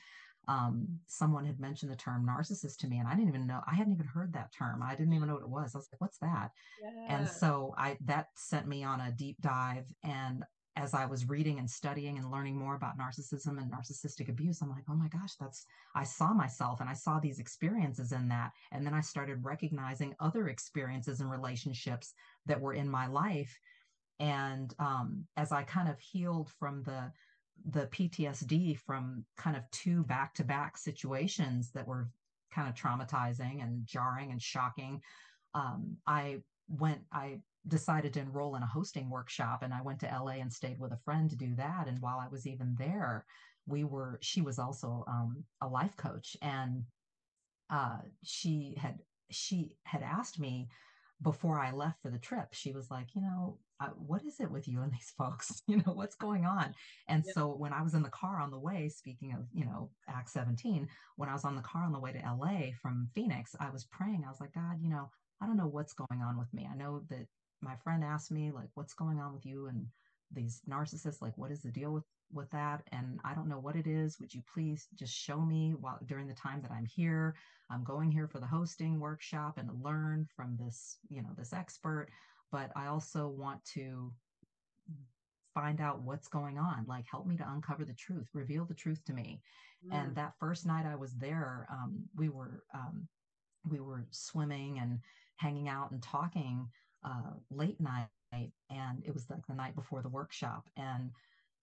Um, someone had mentioned the term narcissist to me, and I didn't even know. I hadn't even heard that term. I didn't even know what it was. I was like, "What's that?" Yeah. And so I that sent me on a deep dive, and as I was reading and studying and learning more about narcissism and narcissistic abuse, I'm like, oh my gosh, that's, I saw myself and I saw these experiences in that. And then I started recognizing other experiences and relationships that were in my life. And um, as I kind of healed from the, the PTSD from kind of two back to back situations that were kind of traumatizing and jarring and shocking, um, I went, I decided to enroll in a hosting workshop and I went to LA and stayed with a friend to do that. And while I was even there, we were, she was also um, a life coach and uh, she had, she had asked me before I left for the trip, she was like, you know, uh, what is it with you and these folks? You know, what's going on? And so when I was in the car on the way, speaking of, you know, Acts 17, when I was on the car on the way to LA from Phoenix, I was praying. I was like, God, you know, I don't know what's going on with me. I know that my friend asked me like what's going on with you and these narcissists like what is the deal with with that and i don't know what it is would you please just show me while during the time that i'm here i'm going here for the hosting workshop and to learn from this you know this expert but i also want to find out what's going on like help me to uncover the truth reveal the truth to me. Mm. and that first night i was there um, we were um, we were swimming and hanging out and talking uh, late night and it was like the night before the workshop and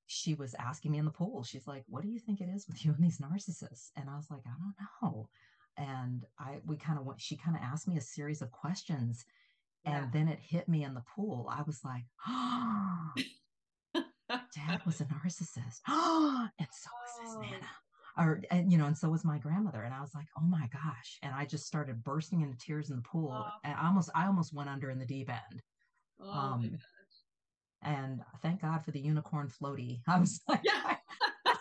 she was asking me in the pool she's like what do you think it is with you and these narcissists? And i was like i don't know. And i we kind of went she kind of asked me a series of questions yeah. and then it hit me in the pool i was like oh dad was a narcissist. Oh and so was his nana or and, you know and so was my grandmother and i was like oh my gosh. And i just started bursting into tears in the pool oh. and I almost i almost went under in the deep end. Oh um and thank god for the unicorn floaty. I was like yeah.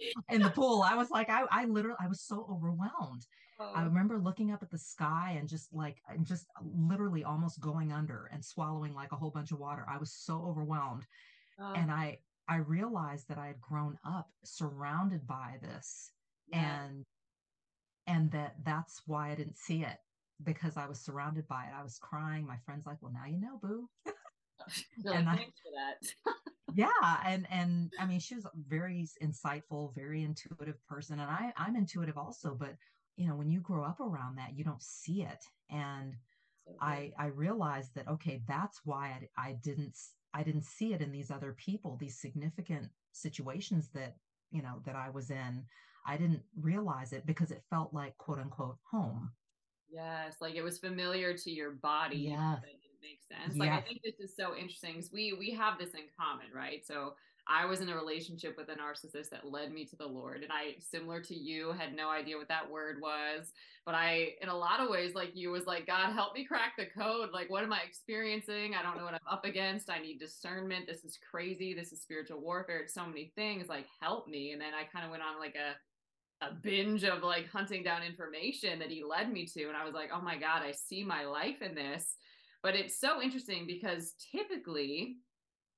in the pool i was like i, I literally i was so overwhelmed oh. i remember looking up at the sky and just like and just uh, literally almost going under and swallowing like a whole bunch of water i was so overwhelmed oh. and i I realized that I had grown up surrounded by this yeah. and and that that's why I didn't see it because I was surrounded by it. I was crying. My friend's like, "Well, now you know, boo." and I, thanks for that. yeah, and and I mean, she was a very insightful, very intuitive person, and I I'm intuitive also. But you know, when you grow up around that, you don't see it, and so I I realized that okay, that's why I, I didn't I didn't see it in these other people, these significant situations that, you know, that I was in. I didn't realize it because it felt like quote unquote home. Yes, like it was familiar to your body. Yeah. It makes sense. Like I think this is so interesting because we we have this in common, right? So I was in a relationship with a narcissist that led me to the Lord. And I, similar to you, had no idea what that word was. But I, in a lot of ways, like you, was like, God, help me crack the code. Like, what am I experiencing? I don't know what I'm up against. I need discernment. This is crazy. This is spiritual warfare. It's so many things. Like, help me. And then I kind of went on like a, a binge of like hunting down information that he led me to. And I was like, oh my God, I see my life in this. But it's so interesting because typically,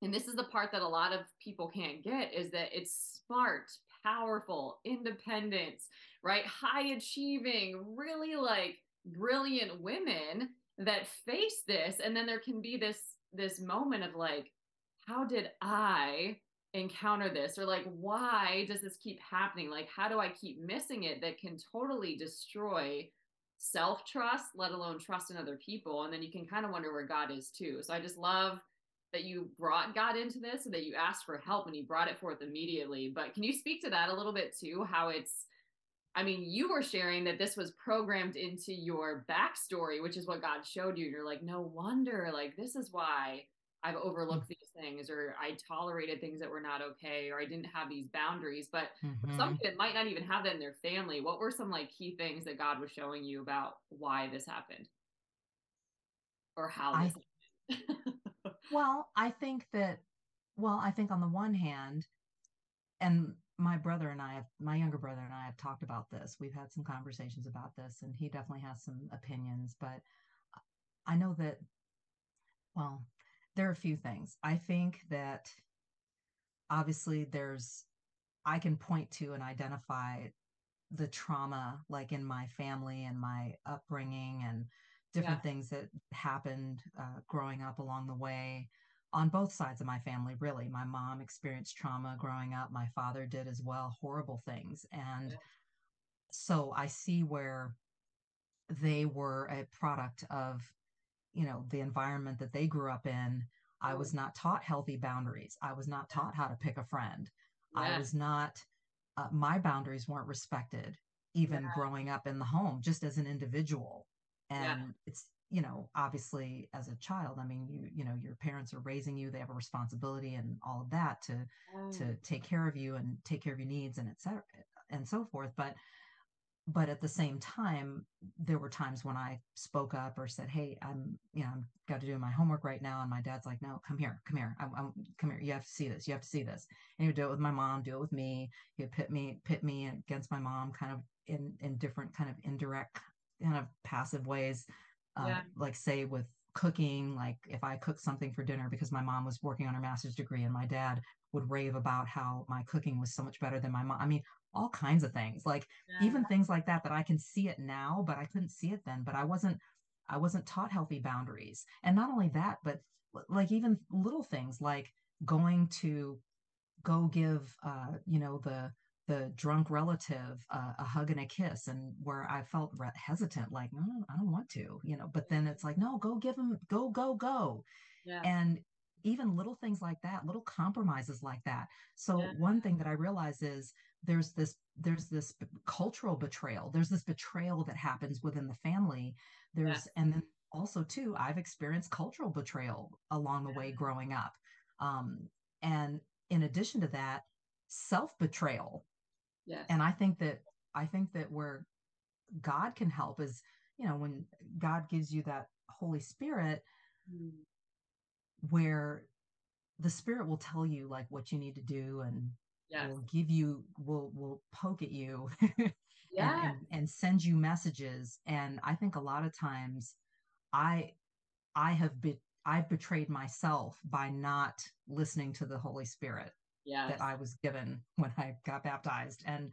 and this is the part that a lot of people can't get is that it's smart powerful independence right? High achieving really like brilliant women that face this. And then there can be this this moment of like how did i encounter this? Or like why does this keep happening? Like how do i keep missing it that can totally destroy self trust let alone trust in other people? And then you can kind of wonder where god is too. So i just love that you brought god into this and that you asked for help and you brought it forth immediately but can you speak to that a little bit too how it's I mean, you were sharing that this was programmed into your backstory, which is what God showed you. You're like, no wonder, like, this is why I've overlooked these things, or I tolerated things that were not okay, or I didn't have these boundaries. But mm-hmm. somebody that might not even have that in their family, what were some like key things that God was showing you about why this happened? Or how I, well, I think that, well, I think on the one hand, and my brother and I have, my younger brother and I have talked about this. We've had some conversations about this, and he definitely has some opinions. But I know that, well, there are a few things. I think that obviously there's, I can point to and identify the trauma like in my family and my upbringing and different yeah. things that happened uh, growing up along the way on both sides of my family really. My mom experienced trauma growing up. My father did as well horrible things. And yeah. so i see where they were a product of you know the environment that they grew up in. I was not taught healthy boundaries. I was not taught how to pick a friend. Yeah. i was not uh, my boundaries weren't respected even yeah. growing up in the home just as an individual and yeah. it's you know obviously as a child i mean you you know your parents are raising you they have a responsibility and all of that to mm. to take care of you and take care of your needs and etc and so forth but but at the same time there were times when i spoke up or said hey i'm you know i'm got to do my homework right now and my dad's like no come here come here I'm, I'm, come here you have to see this you have to see this and he would do it with my mom do it with me he would pit me pit me against my mom kind of in in different kind of indirect kind of passive ways um, yeah. like say with cooking like if i cooked something for dinner because my mom was working on her master's degree and my dad would rave about how my cooking was so much better than my mom i mean all kinds of things like yeah. even things like that that i can see it now but i couldn't see it then but i wasn't i wasn't taught healthy boundaries and not only that but like even little things like going to go give uh you know the the drunk relative uh, a hug and a kiss and where i felt re- hesitant like no i don't want to you know but then it's like no go give him go go go yeah. and even little things like that little compromises like that so yeah. one thing that i realize is there's this there's this cultural betrayal there's this betrayal that happens within the family there's yeah. and then also too i've experienced cultural betrayal along the way growing up um, and in addition to that self betrayal Yes. And I think that I think that where God can help is, you know, when God gives you that Holy Spirit, mm. where the Spirit will tell you like what you need to do and yes. will give you will will poke at you yeah. and, and, and send you messages. And I think a lot of times I I have been I've betrayed myself by not listening to the Holy Spirit yes. that I was given when I got baptized. And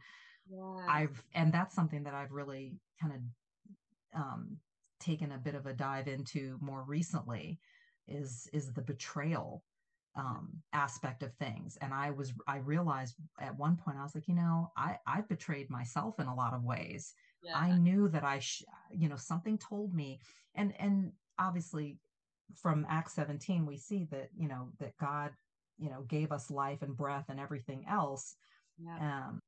yes. I've, and that's something that I've really kind of um, taken a bit of a dive into more recently is, is the betrayal um, aspect of things. And I was, I realized at one point, I was like, you know, I, I betrayed myself in a lot of ways. Yeah. I knew that I, sh- you know, something told me, and, and obviously from Acts 17, we see that, you know, that God you know gave us life and breath and everything else yeah. um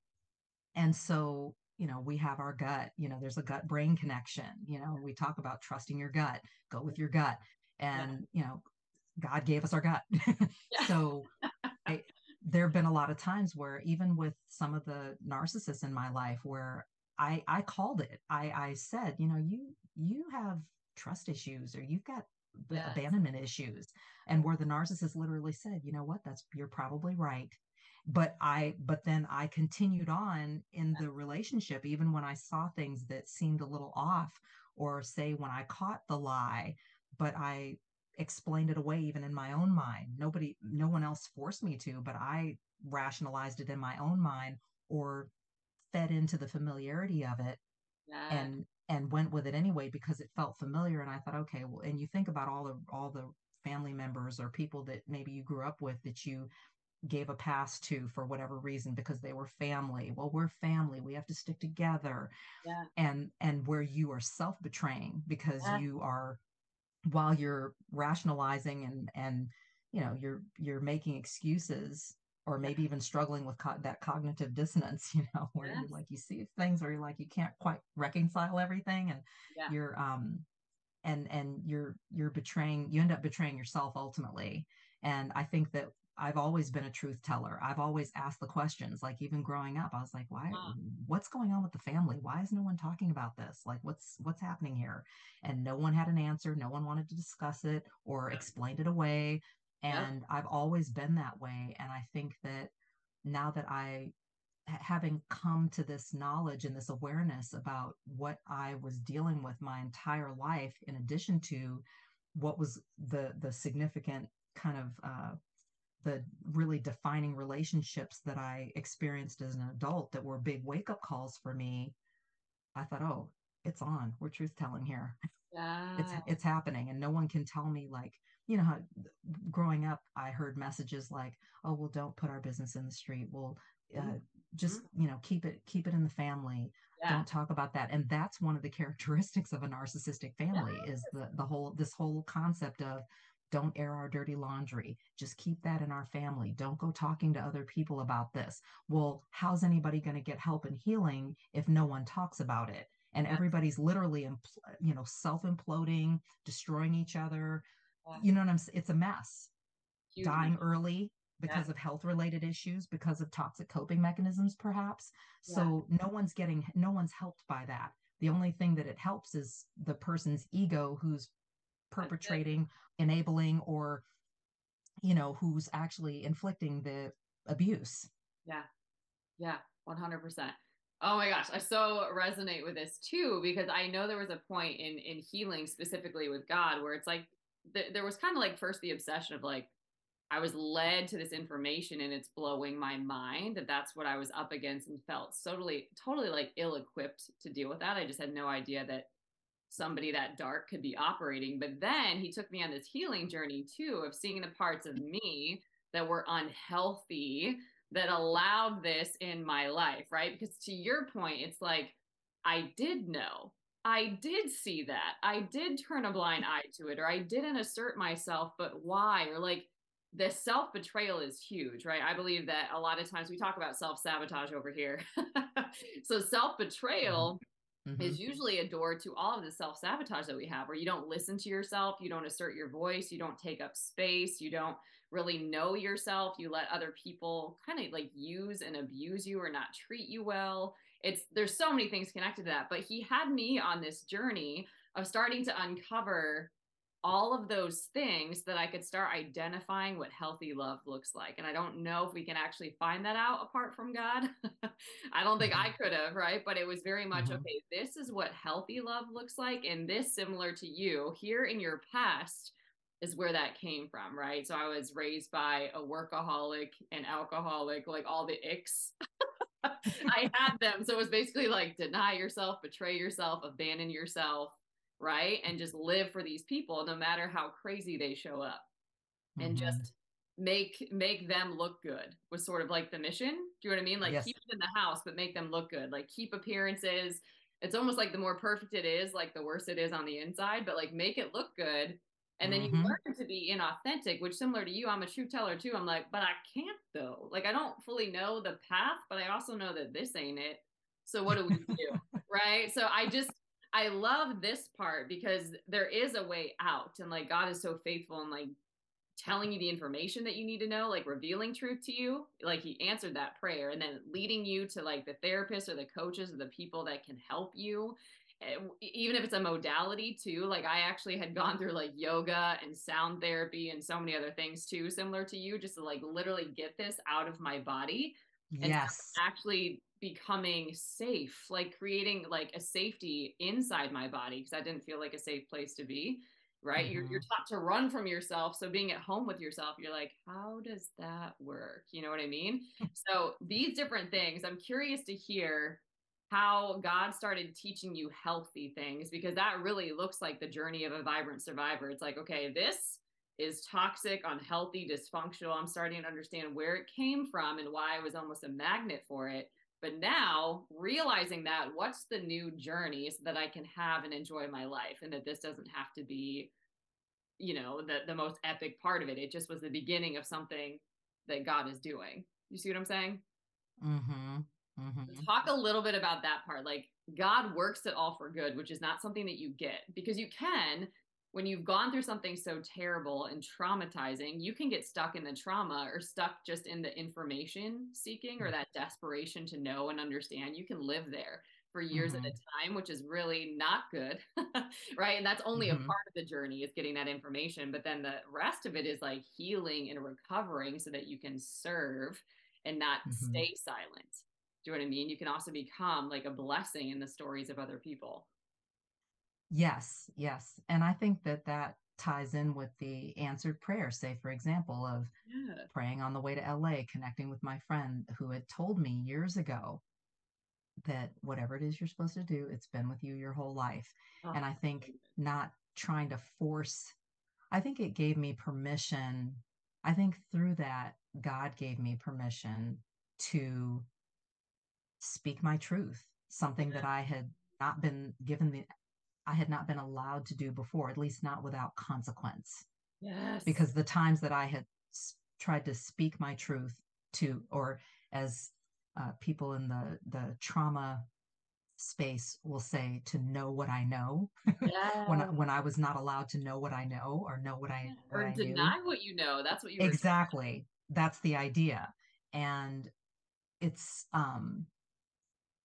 and so you know we have our gut you know there's a gut brain connection you know we talk about trusting your gut go with your gut and yeah. you know god gave us our gut so I, there have been a lot of times where even with some of the narcissists in my life where i i called it i i said you know you you have trust issues or you've got yes. abandonment issues and where the narcissist literally said you know what that's you're probably right but i but then i continued on in the relationship even when i saw things that seemed a little off or say when i caught the lie but i explained it away even in my own mind nobody no one else forced me to but i rationalized it in my own mind or fed into the familiarity of it yeah. and and went with it anyway because it felt familiar and i thought okay well and you think about all the all the family members or people that maybe you grew up with that you gave a pass to for whatever reason because they were family well we're family we have to stick together yeah. and and where you are self-betraying because yeah. you are while you're rationalizing and and you know you're you're making excuses or maybe even struggling with co- that cognitive dissonance you know where yes. you like you see things where you're like you can't quite reconcile everything and yeah. you're um and and you're you're betraying you end up betraying yourself ultimately. And i think that i've always been a truth teller. I've always asked the questions like even growing up i was like why wow. what's going on with the family? Why is no one talking about this? Like what's what's happening here? And no one had an answer. No one wanted to discuss it or explained it away and yeah. i've always been that way and i think that now that i having come to this knowledge and this awareness about what I was dealing with my entire life, in addition to what was the the significant kind of uh, the really defining relationships that I experienced as an adult that were big wake up calls for me, I thought, oh, it's on. We're truth telling here. Yeah. It's it's happening, and no one can tell me like you know how growing up I heard messages like, oh, well, don't put our business in the street. Well, uh, just mm-hmm. you know keep it keep it in the family yeah. don't talk about that and that's one of the characteristics of a narcissistic family yeah. is the the whole this whole concept of don't air our dirty laundry just keep that in our family don't go talking to other people about this well how's anybody going to get help and healing if no one talks about it and everybody's literally you know self imploding destroying each other you know what i'm saying it's a mess. Huge dying early because yeah. of health related issues because of toxic coping mechanisms perhaps. Yeah. so no one's getting no one's helped by that. The only thing that it helps is the person's ego who's perpetrating enabling or you know who's actually inflicting the abuse. Yeah. Yeah. 100% oh my gosh i so resonate with this too because i know there was a point in in healing specifically with god where it's like th- there was kind of like first the obsession of like I was led to this information and it's blowing my mind that that's what I was up against and felt totally, totally like ill equipped to deal with that. I just had no idea that somebody that dark could be operating. But then he took me on this healing journey too of seeing the parts of me that were unhealthy that allowed this in my life, right? Because to your point, it's like, I did know. I did see that. I did turn a blind eye to it, or I didn't assert myself, but why? Or like, the self betrayal is huge, right? I believe that a lot of times we talk about self sabotage over here. so self betrayal mm-hmm. is mm-hmm. usually a door to all of the self sabotage that we have, where you don't listen to yourself, you don't assert your voice, you don't take up space, you don't really know yourself, you let other people kind of like use and abuse you or not treat you well. It's there's so many things connected to that, but he had me on this journey of starting to uncover all of those things that I could start identifying what healthy love looks like. And I don't know if we can actually find that out apart from God. I don't think I mm-hmm. could have, right? But it was very much mm-hmm. okay, this is what healthy love looks like. And this, similar to you, here in your past, is where that came from, right? So I was raised by a workaholic, an alcoholic, like all the icks. I had them. So it was basically like deny yourself, betray yourself, abandon yourself right? And just live for these people no matter how crazy they show up. Mm-hmm. And just make make them look good was sort of like the mission. Do you know what I mean? Like yes. keep it in the house, but make them look good. Like keep appearances. It's almost like the more perfect it is, like the worse it is on the inside, but like make it look good. And then mm-hmm. you learn to be inauthentic, which similar to you, I'm a true teller too. I'm like, but I can't though. Like I don't fully know the path, but I also know that this ain't it. So what do we do? right. So I just I love this part because there is a way out and like God is so faithful and like telling you the information that you need to know, like revealing truth to you. Like he answered that prayer and then leading you to like the therapist or the coaches or the people that can help you. Eh, even if it's a modality too, like I actually had gone through like yoga and sound therapy and so many other things too, similar to you, just to like literally get this out of my body. Yes. actually becoming safe, like creating like a safety inside my body because I didn't feel like a safe place to be. Right. Mm-hmm. You're, you're taught to run from yourself. So being at home with yourself, you're like, how does that work? You know what I mean? so these different things, I'm curious to hear how God started teaching you healthy things because that really looks like the journey of a vibrant survivor. It's like, okay, this is toxic, unhealthy, dysfunctional. I'm starting to understand where it came from and why I was almost a magnet for it. But now realizing that, what's the new journey so that I can have and enjoy my life and that this doesn't have to be, you know, the, the most epic part of it. It just was the beginning of something that God is doing. You see what I'm saying? Mm-hmm. Mm-hmm. Talk a little bit about that part. Like God works it all for good, which is not something that you get because you can, when you've gone through something so terrible and traumatizing, you can get stuck in the trauma or stuck just in the information seeking or mm. that desperation to know and understand. You can live there for years mm-hmm. at a mm-hmm. time, which is really not good. right. And that's only mm-hmm. a part of the journey is getting that information. But then the rest of it is like healing and recovering so that you can serve and not mm-hmm. stay silent. Do you know what I mean? You can also become like a blessing in the stories of other people. Yes, yes. And I think that that ties in with the answered prayer, say, for example, of yeah. praying on the way to LA, connecting with my friend who had told me years ago that whatever it is you're supposed to do, it's been with you your whole life. Oh, and I think not trying to force, I think it gave me permission. I think through that, God gave me permission to speak my truth, something that I had not been given the I had not been allowed to do before, at least not without consequence. Yes. Because the times that I had s- tried to speak my truth to, or as uh, people in the the trauma space will say, to know what I know. Yeah. when I, when I was not allowed to know what I know or know what I what or I deny knew. what you know. That's what you exactly. That's the idea, and it's um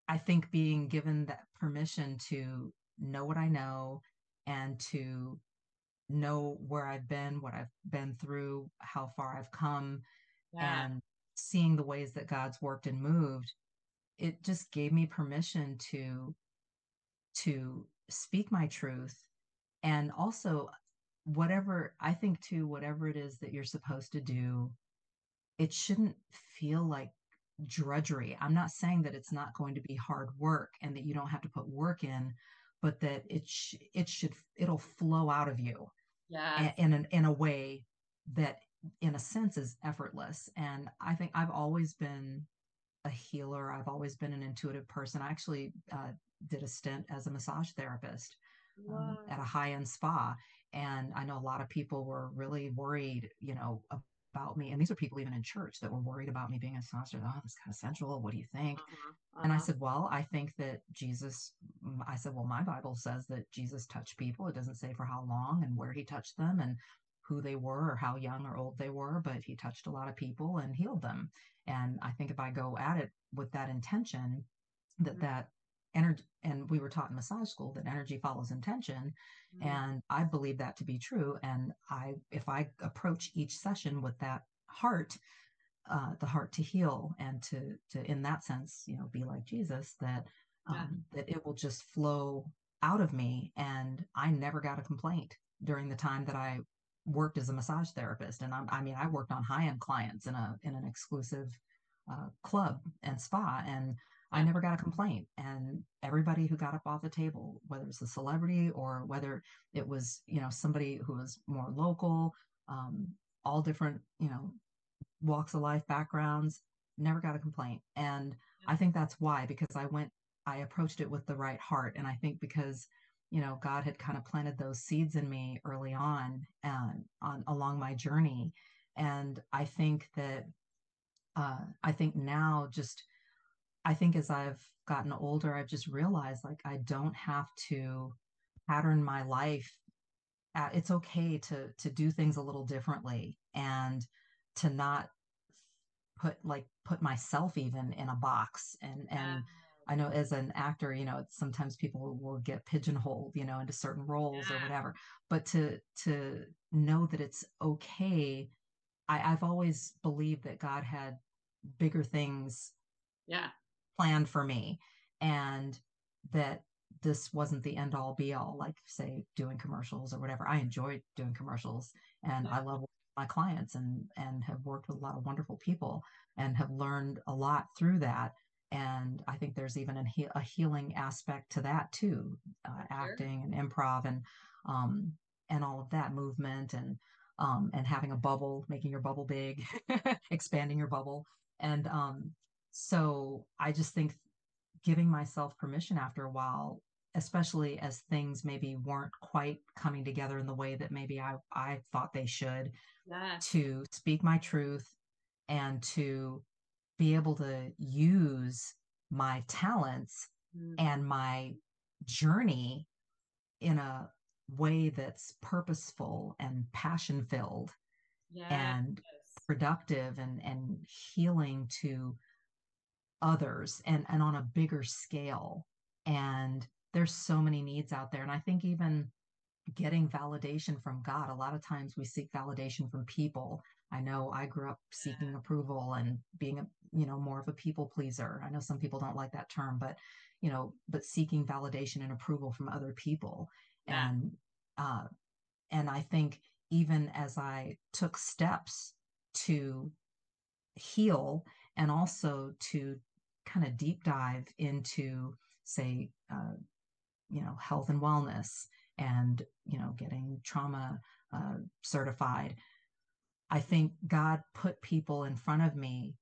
I think being given that permission to know what I know and to know where I've been, what I've been through, how far I've come, yeah. and seeing the ways that God's worked and moved, it just gave me permission to to speak my truth and also whatever I think too whatever it is that you're supposed to do it shouldn't feel like drudgery. I'm not saying that it's not going to be hard work and that you don't have to put work in, but that it sh- it should it'll flow out of you yeah in an, in a way that in a sense is effortless. And i think i've always been a healer. I've always been an intuitive person. I actually uh, did a stint as a massage therapist um, at a high-end spa. And i know a lot of people were really worried you know about me. And these are people even in church that were worried about me being a pastor. Oh, this kind of sensual. What do you think? Uh-huh, uh-huh. And I uh-huh. said, well, I think that Jesus, I said, well, my Bible says that Jesus touched people. It doesn't say for how long and where he touched them and who they were or how young or old they were, but he touched a lot of people and healed them. And I think if I go at it with that intention, that mm-hmm. that energy and we were taught in massage school that energy follows intention mm-hmm. and i believe that to be true and i if i approach each session with that heart uh, the heart to heal and to to in that sense you know be like jesus that um, yeah. that it will just flow out of me and i never got a complaint during the time that i worked as a massage therapist and I'm, i mean i worked on high-end clients in a in an exclusive uh, club and spa and I never got a complaint. And everybody who got up off the table, whether it's a celebrity or whether it was, you know, somebody who was more local, um, all different, you know, walks of life, backgrounds, never got a complaint. And I think that's why, because I went, I approached it with the right heart. And I think because, you know, God had kind of planted those seeds in me early on and on along my journey. And I think that, uh, I think now just, I think as I've gotten older, I've just realized like I don't have to pattern my life. At, it's okay to to do things a little differently and to not put like put myself even in a box and and I know as an actor, you know, sometimes people will get pigeonholed, you know, into certain roles yeah. or whatever. But to to know that it's okay, I, I've always believed that God had bigger things yeah planned for me and that this wasn't the end all be all like say doing commercials or whatever. I enjoy doing commercials and i love my clients and and have worked with a lot of wonderful people and have learned a lot through that. And i think there's even a, a healing aspect to that too uh, acting and improv and um and all of that movement and um, and having a bubble, making your bubble big, expanding your bubble. And um, so I just think giving myself permission after a while, especially as things maybe weren't quite coming together in the way that maybe I, I thought they should, to speak my truth and to be able to use my talents mm. and my journey in a way that's purposeful and passion filled yes. and productive and and healing to others and and on a bigger scale. And there's so many needs out there. And i think even getting validation from god a lot of times we seek validation from people. I know i grew up seeking approval and being a you know more of a people pleaser. I know some people don't like that term but you know but seeking validation and approval from other people. Yeah. and uh and i think even as i took steps to heal and also to kind of deep dive into say uh, you know health and wellness and you know getting trauma uh, certified. I think god put people in front of me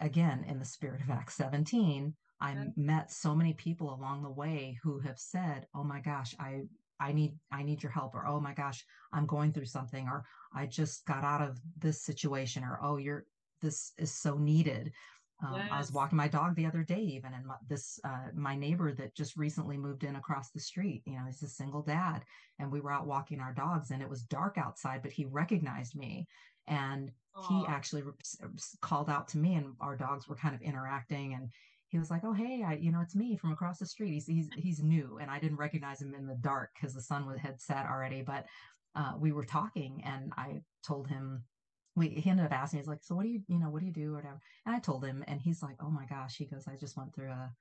again in the spirit of acts 17 i met so many people along the way who have said oh my gosh i i need i need your help or oh my gosh i'm going through something or i just got out of this situation or oh you're this is so needed um, yes. I was walking my dog the other day, even, and my, this uh, my neighbor that just recently moved in across the street. You know, he's a single dad, and we were out walking our dogs, and it was dark outside, but he recognized me, and Aww. he actually called out to me, and our dogs were kind of interacting, and he was like, "Oh, hey, I, you know, it's me from across the street." He's he's he's new, and I didn't recognize him in the dark because the sun had set already, but uh, we were talking, and I told him we he ended up asking he's like so what do you you know what do you do or whatever? And i told him and he's like oh my gosh he goes i just went through a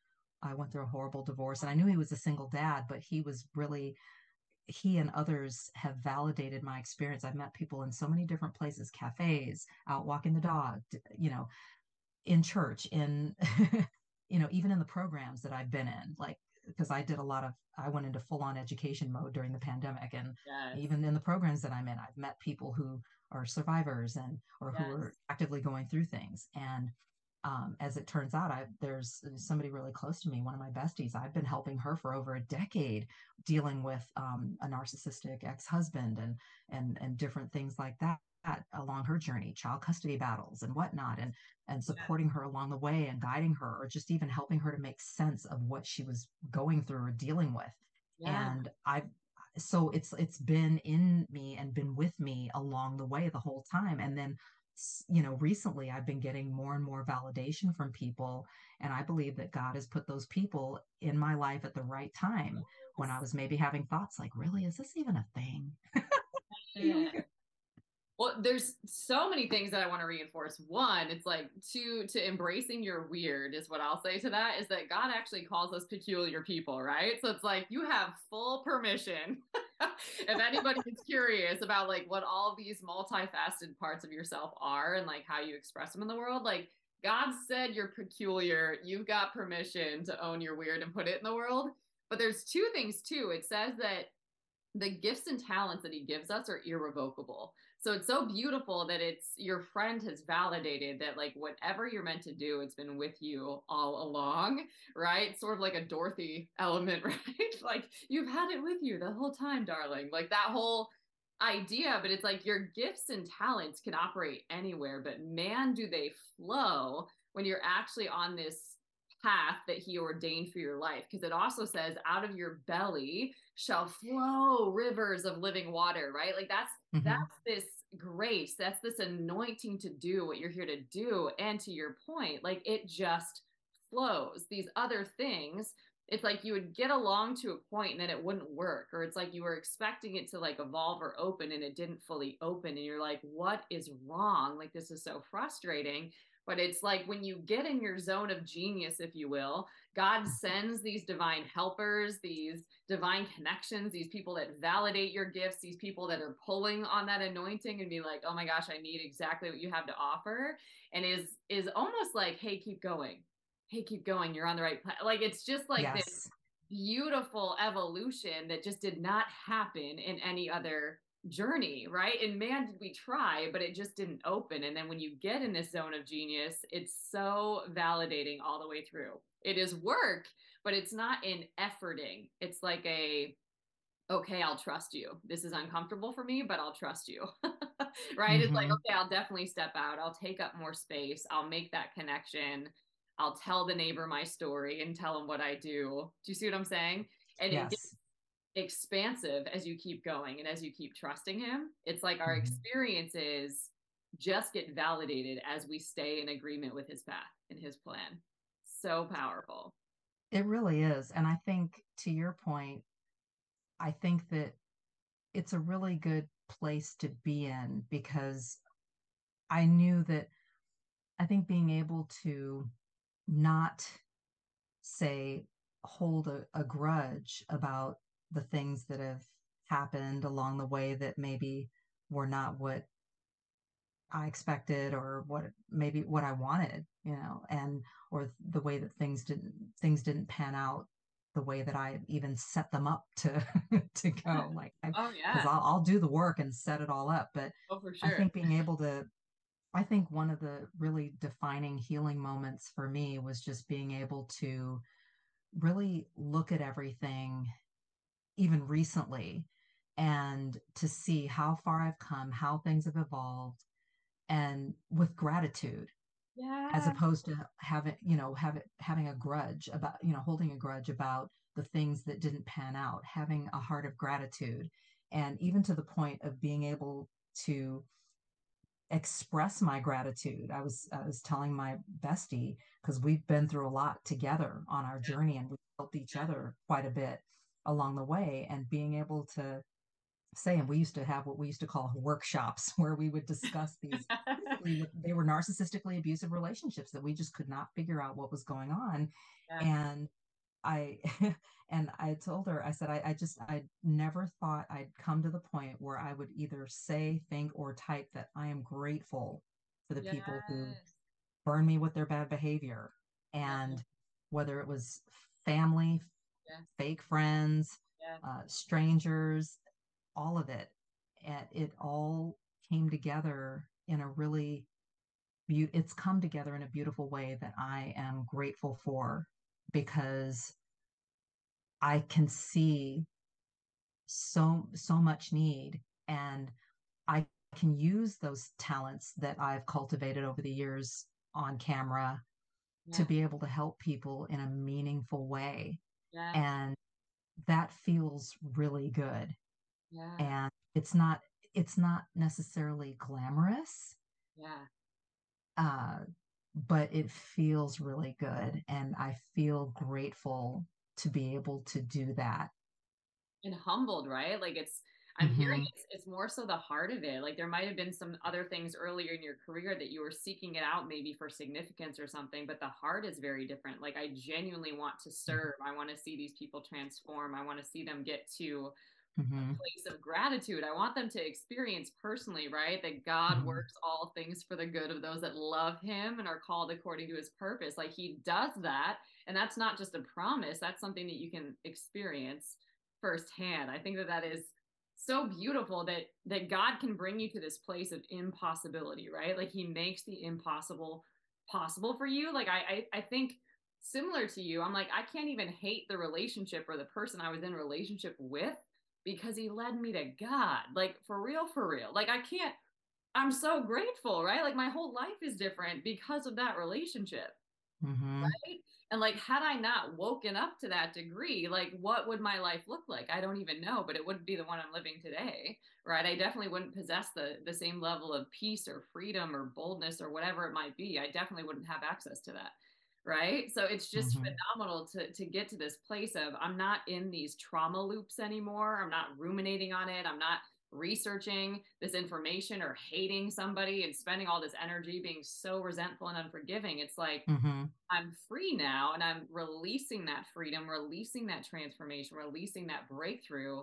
i went through a horrible divorce. And i knew he was a single dad but he was really he and others have validated my experience. I've met people in so many different places cafes out walking the dog you know in church in you know even in the programs that i've been in like because I did a lot of I went into full on education mode during the pandemic and yes. even in the programs that I'm in I've met people who are survivors and or yes. who are actively going through things and um, as it turns out I, there's somebody really close to me one of my besties i've been helping her for over a decade dealing with um, a narcissistic ex-husband and and and different things like that along her journey child custody battles and whatnot and and supporting her along the way and guiding her or just even helping her to make sense of what she was going through or dealing with yeah. and i've so it's it's been in me and been with me along the way the whole time. And then you know recently i've been getting more and more validation from people and i believe that god has put those people in my life at the right time when i was maybe having thoughts like really? Is this even a thing? Yeah. Well, there's so many things that I want to reinforce. One, it's like to to embracing your weird is what I'll say to that is that God actually calls us peculiar people, right? So it's like you have full permission. if anybody is curious about like what all these multifaceted parts of yourself are and like how you express them in the world, like God said you're peculiar. You've got permission to own your weird and put it in the world. But there's two things too. It says that the gifts and talents that he gives us are irrevocable. So it's so beautiful that it's your friend has validated that like whatever you're meant to do, it's been with you all along, right? Sort of like a Dorothy element, right? like you've had it with you the whole time, darling. Like that whole idea, but it's like your gifts and talents can operate anywhere, but man, do they flow when you're actually on this path that he ordained for your life because it also says out of your belly shall flow rivers of living water right like that's mm-hmm. that's this grace that's this anointing to do what you're here to do and to your point like it just flows. These other things it's like you would get along to a point and then it wouldn't work or it's like you were expecting it to like evolve or open and it didn't fully open and you're like what is wrong? Like this is so frustrating but it's like when you get in your zone of genius, if you will, God mm-hmm. sends these divine helpers, these divine connections, these people that validate your gifts, these people that are pulling on that anointing and be like, oh my gosh, I need exactly what you have to offer. And is is almost like, hey, keep going. Hey, keep going. You're on the right path. Like it's just like yes. this beautiful evolution that just did not happen in any other journey, right? And man, did we try, but it just didn't open. And then when you get in this zone of genius, it's so validating all the way through. It is work, but it's not in efforting. It's like a, okay, I'll trust you. This is uncomfortable for me, but I'll trust you. right? Mm-hmm. It's like, mm-hmm. okay, I'll definitely step out. I'll take up more space. I'll make that connection. I'll tell the neighbor my story and tell him what I do. Do you see what I'm saying? And yes. it gets expansive as you keep going and as you keep trusting him. It's like our mm-hmm. experiences just get validated as we stay in agreement with his path and his plan. So powerful. It really is. And I think to your point, I think that it's a really good place to be in because I knew that I think being able to not say hold a, a grudge about the things that have happened along the way that maybe were not what I expected or what maybe what I wanted, you know, and or the way that things didn't things didn't pan out the way that I even set them up to to go. Like, oh yeah, because I'll, I'll do the work and set it all up. But oh, sure. I think being able to, I think one of the really defining healing moments for me was just being able to really look at everything even recently and to see how far I've come, how things have evolved, and with gratitude. Yeah. As opposed to having, you know, having having a grudge about, you know, holding a grudge about the things that didn't pan out, having a heart of gratitude, and even to the point of being able to express my gratitude. I was I was telling my bestie because we've been through a lot together on our journey and we helped each other quite a bit along the way and being able to say and we used to have what we used to call workshops where we would discuss these they were narcissistically abusive relationships that we just could not figure out what was going on yeah. and i and i told her i said I, I just i never thought i'd come to the point where i would either say think or type that i am grateful for the yes. people who burn me with their bad behavior and whether it was family fake friends, uh, strangers, all of it. And it all came together in a really be- it's come together in a beautiful way that I am grateful for because I can see so so much need and I can use those talents that I've cultivated over the years on camera yeah. to be able to help people in a meaningful way yeah. And that feels really good. Yeah. And it's not it's not necessarily glamorous. Yeah. Uh, but it feels really good and I feel grateful to be able to do that. And humbled, right? Like it's I'm mm-hmm. hearing it's, it's more so the heart of it. Like there might have been some other things earlier in your career that you were seeking it out, maybe for significance or something, but the heart is very different. Like I genuinely want to mm-hmm. serve. I want to see these people transform. I want to see them get to mm-hmm. a place of gratitude. I want them to experience personally, right? That God mm-hmm. works all things for the good of those that love him and are called according to his purpose. Like he does that. And that's not just a promise, that's something that you can experience firsthand. I think that that is so beautiful that that God can bring you to this place of impossibility, right? Like he makes the impossible possible for you. Like I I, I think similar to you, I'm like I can't even hate the relationship or the person I was in relationship with because he led me to God. Like for real for real. Like I can't I'm so grateful, right? Like my whole life is different because of that relationship. Mm-hmm. Right. And like, had I not woken up to that degree, like, what would my life look like? I don't even know, but it wouldn't be the one I'm living today, right? I definitely wouldn't possess the the same level of peace or freedom or boldness or whatever it might be. I definitely wouldn't have access to that, right? So it's just mm-hmm. phenomenal to to get to this place of I'm not in these trauma loops anymore. I'm not ruminating on it. I'm not researching this information or hating somebody and spending all this energy being so resentful and unforgiving. It's like mm-hmm. I'm free now and I'm releasing that freedom, releasing that transformation, releasing that breakthrough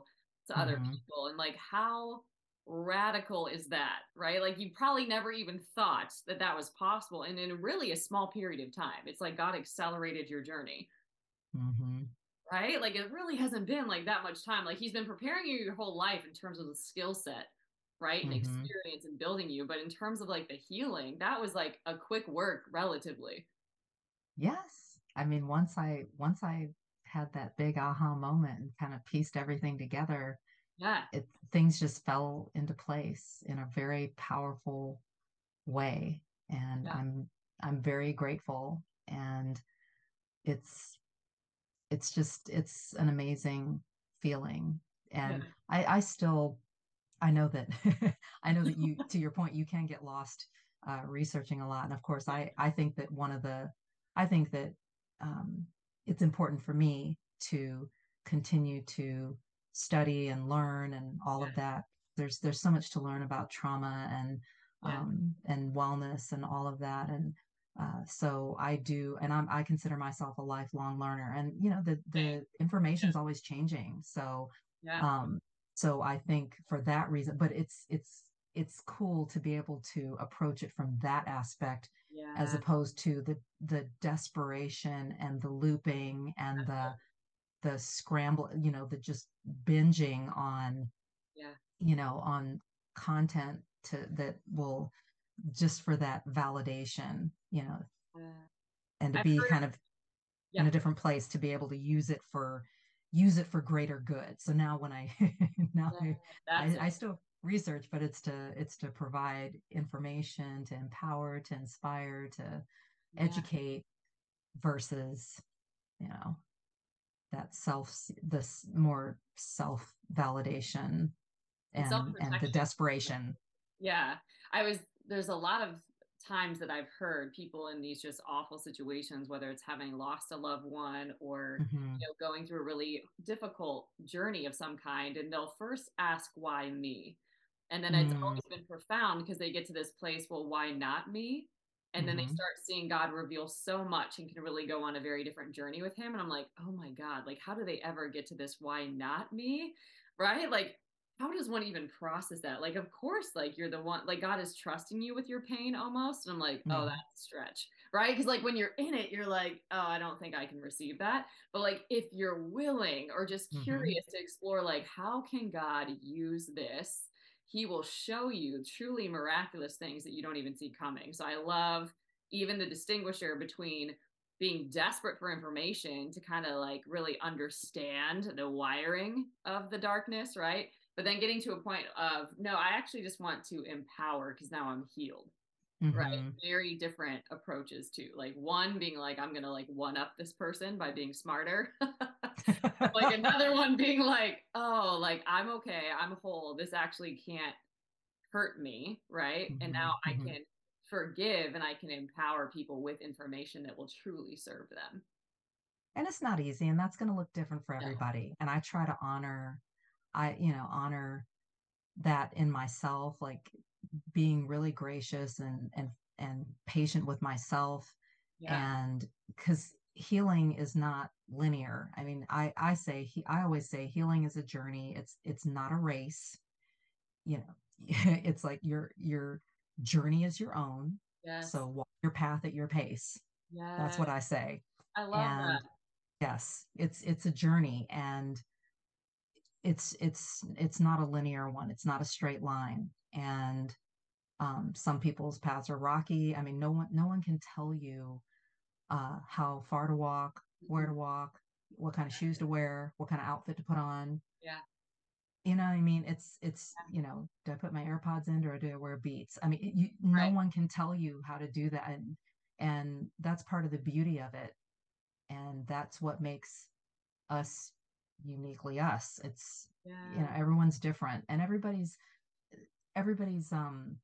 to mm-hmm. other people. And like, how radical is that, right? Like, you probably never even thought that that was possible. And in really a small period of time, it's like God accelerated your journey. Mm-hmm right? Like it really hasn't been like that much time. Like he's been preparing you your whole life in terms of the skill set right and mm-hmm. experience and building you but in terms of like the healing that was like a quick work relatively yes i mean once i once i had that big aha moment and kind of pieced everything together yeah it things just fell into place in a very powerful way and yeah. i'm i'm very grateful and it's it's just it's an amazing feeling and yeah. i i still i know that i know that you to your point you can get lost uh, researching a lot and of course i i think that one of the i think that um, it's important for me to continue to study and learn and all yeah. of that there's there's so much to learn about trauma and yeah. um, and wellness and all of that and uh, so I do, and I'm, I consider myself a lifelong learner and, you know, the, the information is always changing. So, yeah. um, so I think for that reason, but it's, it's, it's cool to be able to approach it from that aspect yeah. as opposed to the, the desperation and the looping and the, the scramble, you know, the just binging on, yeah, you know, on content to that will just for that validation, you know, uh, and to I've be heard, kind of yeah. in a different place to be able to use it for use it for greater good. So now when I now I, I, I still research, but it's to it's to provide information, to empower, to inspire, to yeah. educate versus, you know, that self this more self validation and and the desperation. Yeah. I was there's a lot of times that I've heard people in these just awful situations, whether it's having lost a loved one or mm-hmm. you know going through a really difficult journey of some kind, and they'll first ask why me, and then mm. it's always been profound because they get to this place, well, why not me? And mm-hmm. then they mm-hmm. start seeing God reveal so much and can really go on a very different journey with Him. And I'm like, oh my God, like how do they ever get to this? Why not me? Right? Like how does one even process that? Like, of course, like you're the one, like God is trusting you with your pain almost. And I'm like, oh, mm-hmm. oh, that's a stretch, right? Because like when you're in it, you're like, oh, I don't think I can receive that. But like if you're willing or just mm-hmm. curious to explore, like, how can God use this? He will show you truly miraculous things that you don't even see coming. So I love even the distinguisher between being desperate for information to kind of like really understand the wiring of the darkness, right? But then getting to a point of no i actually just want to empower because now i'm healed mm-hmm. right very different approaches to like one being like i'm gonna like one up this person by being smarter like another one being like oh like i'm okay i'm whole this actually can't hurt me right mm-hmm. and now i mm-hmm. can forgive and i can empower people with information that will truly serve them and it's not easy and that's going to look different for everybody no. and i try to honor I, you know, honor that in myself, like being really gracious and and and patient with myself. Yeah. And because healing is not linear. I mean, I I say he, I always say healing is a journey. It's it's not a race. You know, it's like your your journey is your own. Yes. So walk your path at your pace. Yeah. That's what I say. I love and that. Yes, it's it's a journey and it's it's it's not a linear one. It's not a straight line. And um, some people's paths are rocky. I mean no one no one can tell you uh, how far to walk where to walk what kind of shoes to wear what kind of outfit to put on. Yeah. You know what i mean? It's it's you know do i put my airpods in or do i wear beats? I mean you, no right. one can tell you how to do that. And and that's part of the beauty of it. And that's what makes us uniquely us it's yeah. you know everyone's different and everybody's everybody's um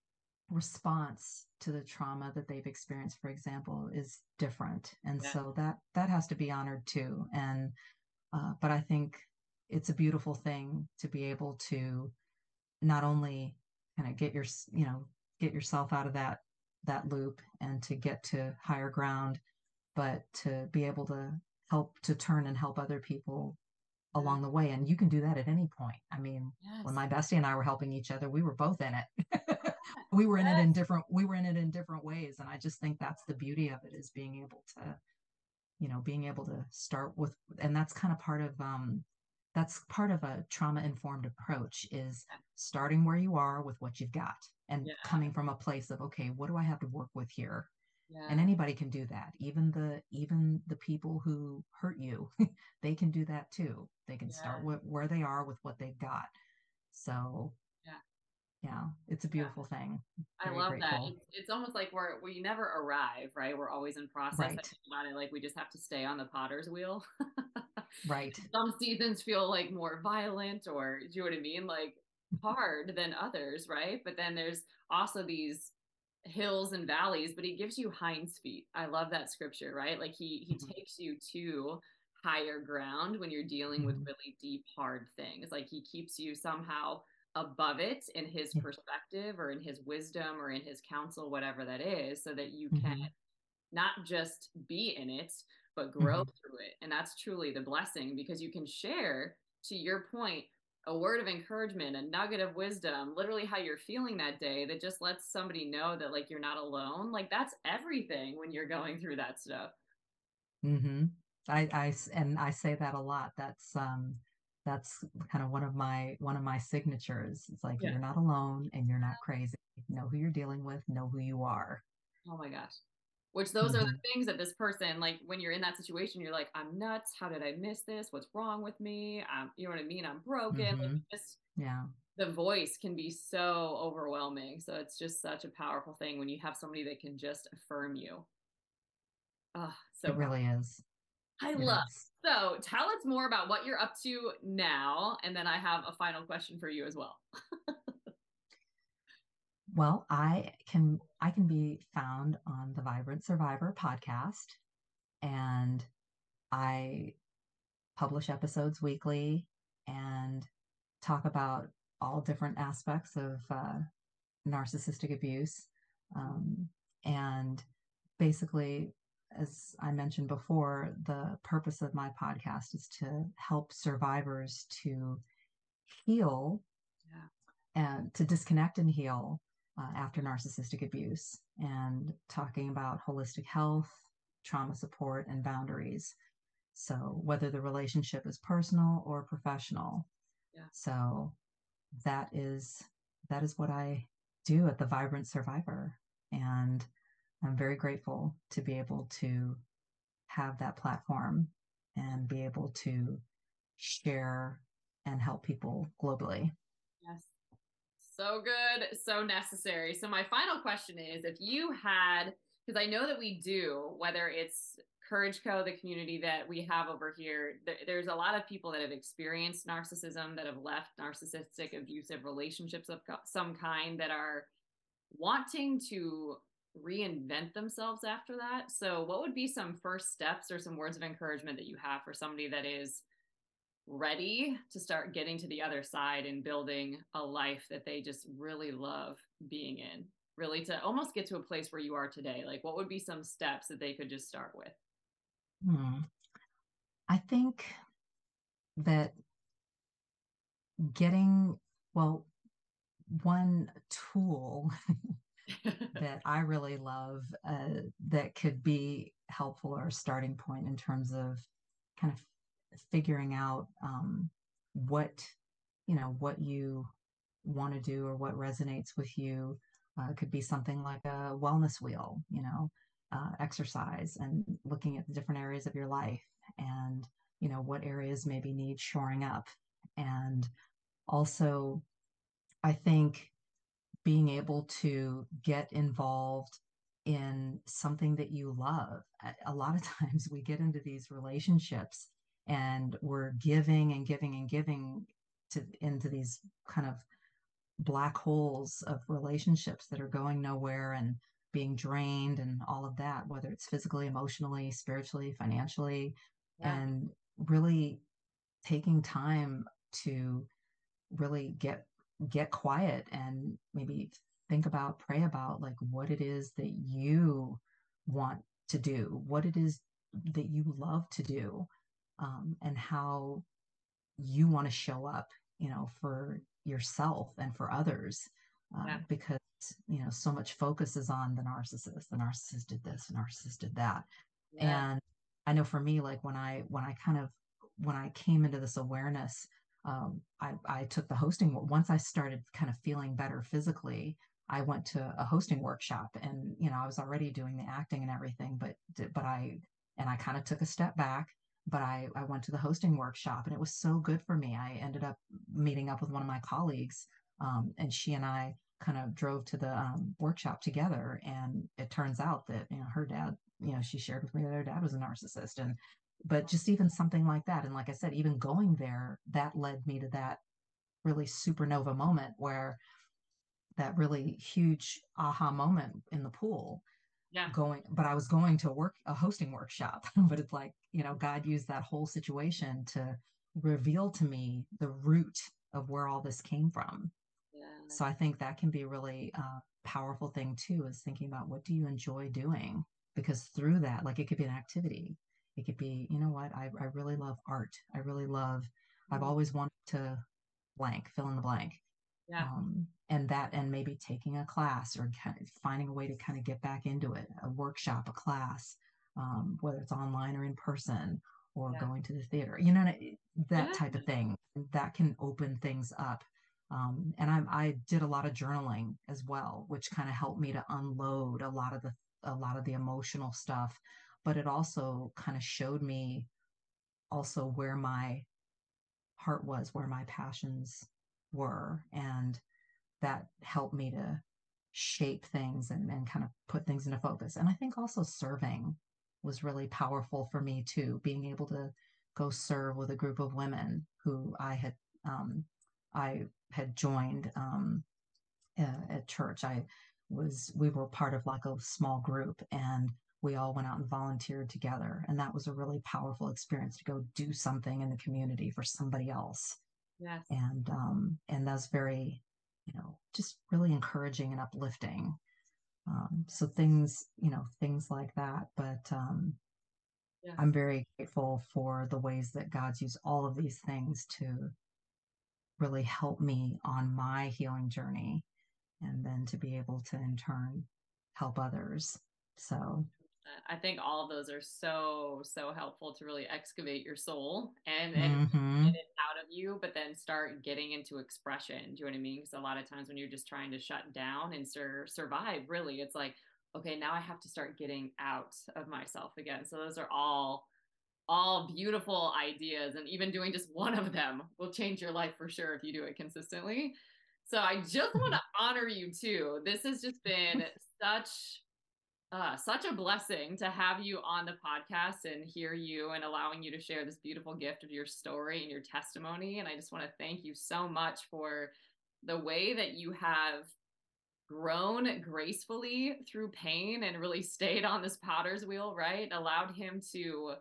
response to the trauma that they've experienced for example is different and yeah. so that that has to be honored too and uh, but i think it's a beautiful thing to be able to not only kind of get your you know get yourself out of that that loop and to get to higher ground but to be able to help to turn and help other people along the way. And you can do that at any point. I mean, yes. when my bestie and I were helping each other, we were both in it. we were in yes. it in different we were in it in different ways. And I just think that's the beauty of it is being able to, you know, being able to start with and that's kind of part of um that's part of a trauma informed approach is starting where you are with what you've got and yeah. coming from a place of okay what do i have to work with here yeah. and anybody can do that even the even the people who hurt you they can do that too they can yeah. start with where they are with what they've got so yeah yeah, it's a beautiful yeah. thing Very i love grateful. that it's, it's, almost like we're we never arrive right we're always in process right. about it like we just have to stay on the potter's wheel right some seasons feel like more violent or do you know what i mean like hard than others right but then there's also these hills and valleys but he gives you hinds feet i love that scripture right like he he mm-hmm. takes you to higher ground when you're dealing mm-hmm. with really deep hard things like he keeps you somehow above it in his perspective or in his wisdom or in his counsel, whatever that is, so that you mm-hmm. can not just be in it, but grow mm-hmm. through it. And that's truly the blessing because you can share, to your point, a word of encouragement, a nugget of wisdom, literally how you're feeling that day that just lets somebody know that like you're not alone. Like that's everything when you're going through that stuff. Mm-hmm. I, I, and I say that a lot. That's, um, that's kind of one of my one of my signatures it's like yeah. you're not alone and you're not crazy know who you're dealing with know who you are oh my gosh which those mm-hmm. are the mm-hmm. things that this person like when you're in that situation you're like i'm nuts how did i miss this what's wrong with me um, you know what i mean i'm broken mm-hmm. like just yeah the voice can be so overwhelming so it's just such a powerful thing when you have somebody that can just affirm you oh so it really is i it love is. So tell us more about what you're up to now. And then I have a final question for you as well. well, I can I can be found on the Vibrant Survivor podcast. And I publish episodes weekly and talk about all different aspects of uh, narcissistic abuse. Um, and basically as I mentioned before, the purpose of my podcast is to help survivors to heal yeah. and to disconnect and heal uh, after narcissistic abuse and talking about holistic health, trauma support, and boundaries. So, whether the relationship is personal or professional. Yeah. So, that is that is what I do at the Vibrant Survivor. And I'm very grateful to be able to have that platform and be able to share and help people globally. Yes. So good, so necessary. So, my final question is if you had, because I know that we do, whether it's Courage Co, the community that we have over here, there's a lot of people that have experienced narcissism, that have left narcissistic, abusive relationships of some kind, that are wanting to reinvent themselves after that. So, what would be some first steps or some words of encouragement that you have for somebody that is ready to start getting to the other side and building a life that they just really love being in? Really, to almost get to a place where you are today? Like, what would be some steps that they could just start with? Hmm. I think that getting, well, one tool that I really love uh, that could be helpful or a starting point in terms of kind of figuring out um, what you know what you want to do or what resonates with you uh, could be something like a wellness wheel you know uh, exercise and looking at the different areas of your life and you know what areas maybe need shoring up and also i think being able to get involved in something that you love. A lot of times we get into these relationships and we're giving and giving and giving to into these kind of black holes of relationships that are going nowhere and being drained and all of that whether it's physically emotionally spiritually financially yeah. and really taking time to really get get quiet and maybe think about, pray about like what it is that you want to do, what it is that you love to do, um, and how you want to show up, you know, for yourself and for others. Uh, yeah. Because, you know, so much focus is on the narcissist. The narcissist did this, the narcissist did that. Yeah. And I know for me, like when I, when I kind of when I came into this awareness, um, I, I took the hosting. Once I started kind of feeling better physically, I went to a hosting workshop, and you know I was already doing the acting and everything, but but I and I kind of took a step back. But I I went to the hosting workshop, and it was so good for me. I ended up meeting up with one of my colleagues, um, and she and I kind of drove to the um, workshop together. And it turns out that you know her dad, you know, she shared with me that her dad was a narcissist, and but just even something like that and like i said even going there that led me to that really supernova moment where that really huge aha moment in the pool yeah going but i was going to work a hosting workshop but it's like you know god used that whole situation to reveal to me the root of where all this came from yeah. so i think that can be a really uh, powerful thing too is thinking about what do you enjoy doing because through that like it could be an activity it could be, you know what, I, I really love art. I really love, I've mm-hmm. always wanted to blank, fill in the blank. Yeah. Um, and that, and maybe taking a class or kind of finding a way to kind of get back into it, a workshop, a class, um, whether it's online or in person or yeah. going to the theater, you know, that yeah. type of thing that can open things up. Um, and I, I did a lot of journaling as well, which kind of helped me to unload a lot of the a lot of the emotional stuff but it also kind of showed me also where my heart was, where my passions were. And that helped me to shape things and, and kind of put things into focus. And I think also serving was really powerful for me too, being able to go serve with a group of women who I had um, I had joined um, at church. I was we were part of like a small group and we all went out and volunteered together and that was a really powerful experience to go do something in the community for somebody else yes and um and that's very you know just really encouraging and uplifting um so things you know things like that but um yes. i'm very grateful for the ways that god's used all of these things to really help me on my healing journey and then to be able to in turn help others so I think all of those are so so helpful to really excavate your soul and, and mm-hmm. it out of you, but then start getting into expression. Do you know what I mean? Because a lot of times when you're just trying to shut down and sur- survive, really, it's like, okay, now I have to start getting out of myself again. So those are all all beautiful ideas, and even doing just one of them will change your life for sure if you do it consistently. So I just want to honor you too. This has just been such uh, such a blessing to have you on the podcast and hear you and allowing you to share this beautiful gift of your story and your testimony. And I just want to thank you so much for the way that you have grown gracefully through pain and really stayed on this potter's wheel, right? Allowed him to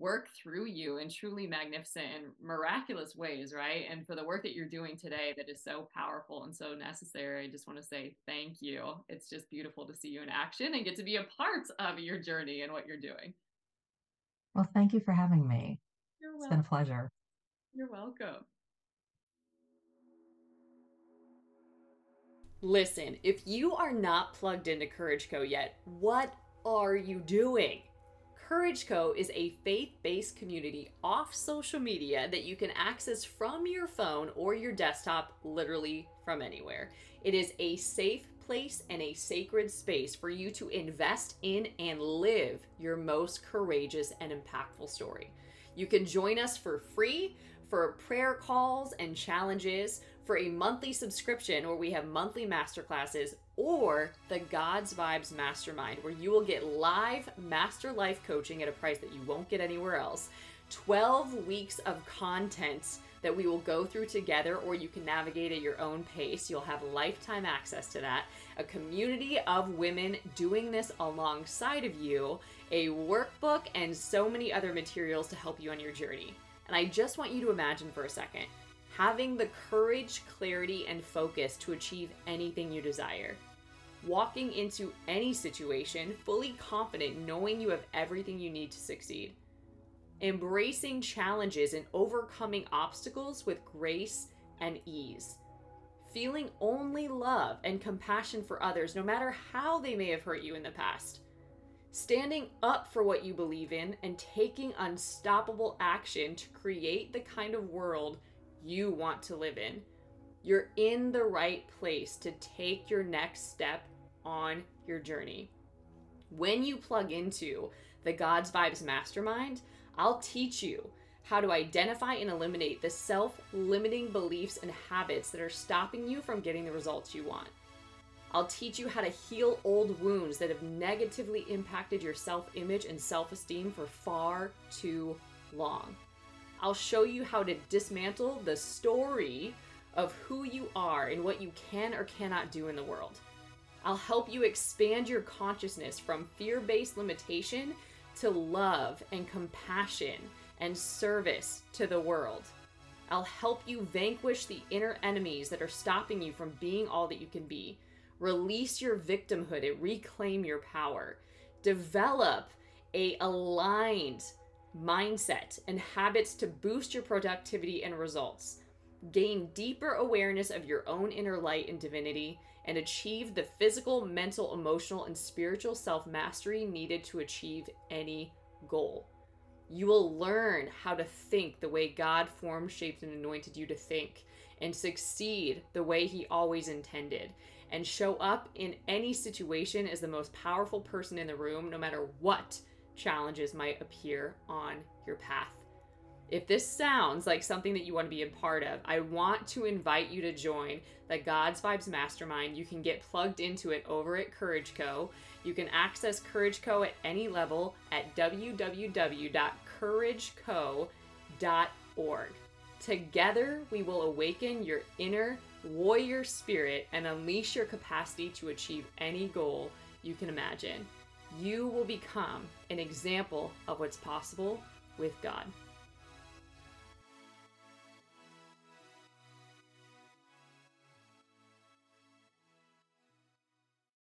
work through you in truly magnificent and miraculous ways, right? And for the work that you're doing today that is so powerful and so necessary, I just want to say thank you. It's just beautiful to see you in action and get to be a part of your journey and what you're doing. Well, thank you for having me. You're welcome. It's been a pleasure. You're welcome. Listen, if you are not plugged into Courage Co yet, what are you doing? Courage Co. is a faith based community off social media that you can access from your phone or your desktop, literally from anywhere. It is a safe place and a sacred space for you to invest in and live your most courageous and impactful story. You can join us for free for prayer calls and challenges, for a monthly subscription where we have monthly masterclasses, or the God's Vibes Mastermind, where you will get live master life coaching at a price that you won't get anywhere else. 12 weeks of content that we will go through together, or you can navigate at your own pace. You'll have lifetime access to that. A community of women doing this alongside of you, a workbook, and so many other materials to help you on your journey. And I just want you to imagine for a second having the courage, clarity, and focus to achieve anything you desire. Walking into any situation fully confident, knowing you have everything you need to succeed. Embracing challenges and overcoming obstacles with grace and ease. Feeling only love and compassion for others, no matter how they may have hurt you in the past. standing up for what you believe in and taking unstoppable action to create the kind of world you want to live in. You're in the right place to take your next step on your journey. When you plug into the God's Vibes Mastermind, I'll teach you how to identify and eliminate the self limiting beliefs and habits that are stopping you from getting the results you want. I'll teach you how to heal old wounds that have negatively impacted your self image and self esteem for far too long. I'll show you how to dismantle the story of who you are and what you can or cannot do in the world. I'll help you expand your consciousness from fear based limitation to love and compassion and service to the world. I'll help you vanquish the inner enemies that are stopping you from being all that you can be. Release your victimhood and reclaim your power. Develop a aligned mindset and habits to boost your productivity and results. Gain deeper awareness of your own inner light and divinity and achieve the physical, mental, emotional, and spiritual self mastery needed to achieve any goal. You will learn how to think the way God formed, shaped, and anointed you to think, and succeed the way He always intended, and show up in any situation as the most powerful person in the room, no matter what challenges might appear on your path. If this sounds like something that you want to be a part of, I want to invite you to join the God's Vibes Mastermind. You can get plugged into it over at Courage Co. You can access Courage Co at any level at www.courageco.org. Together, we will awaken your inner warrior spirit and unleash your capacity to achieve any goal you can imagine. You will become an example of what's possible with God.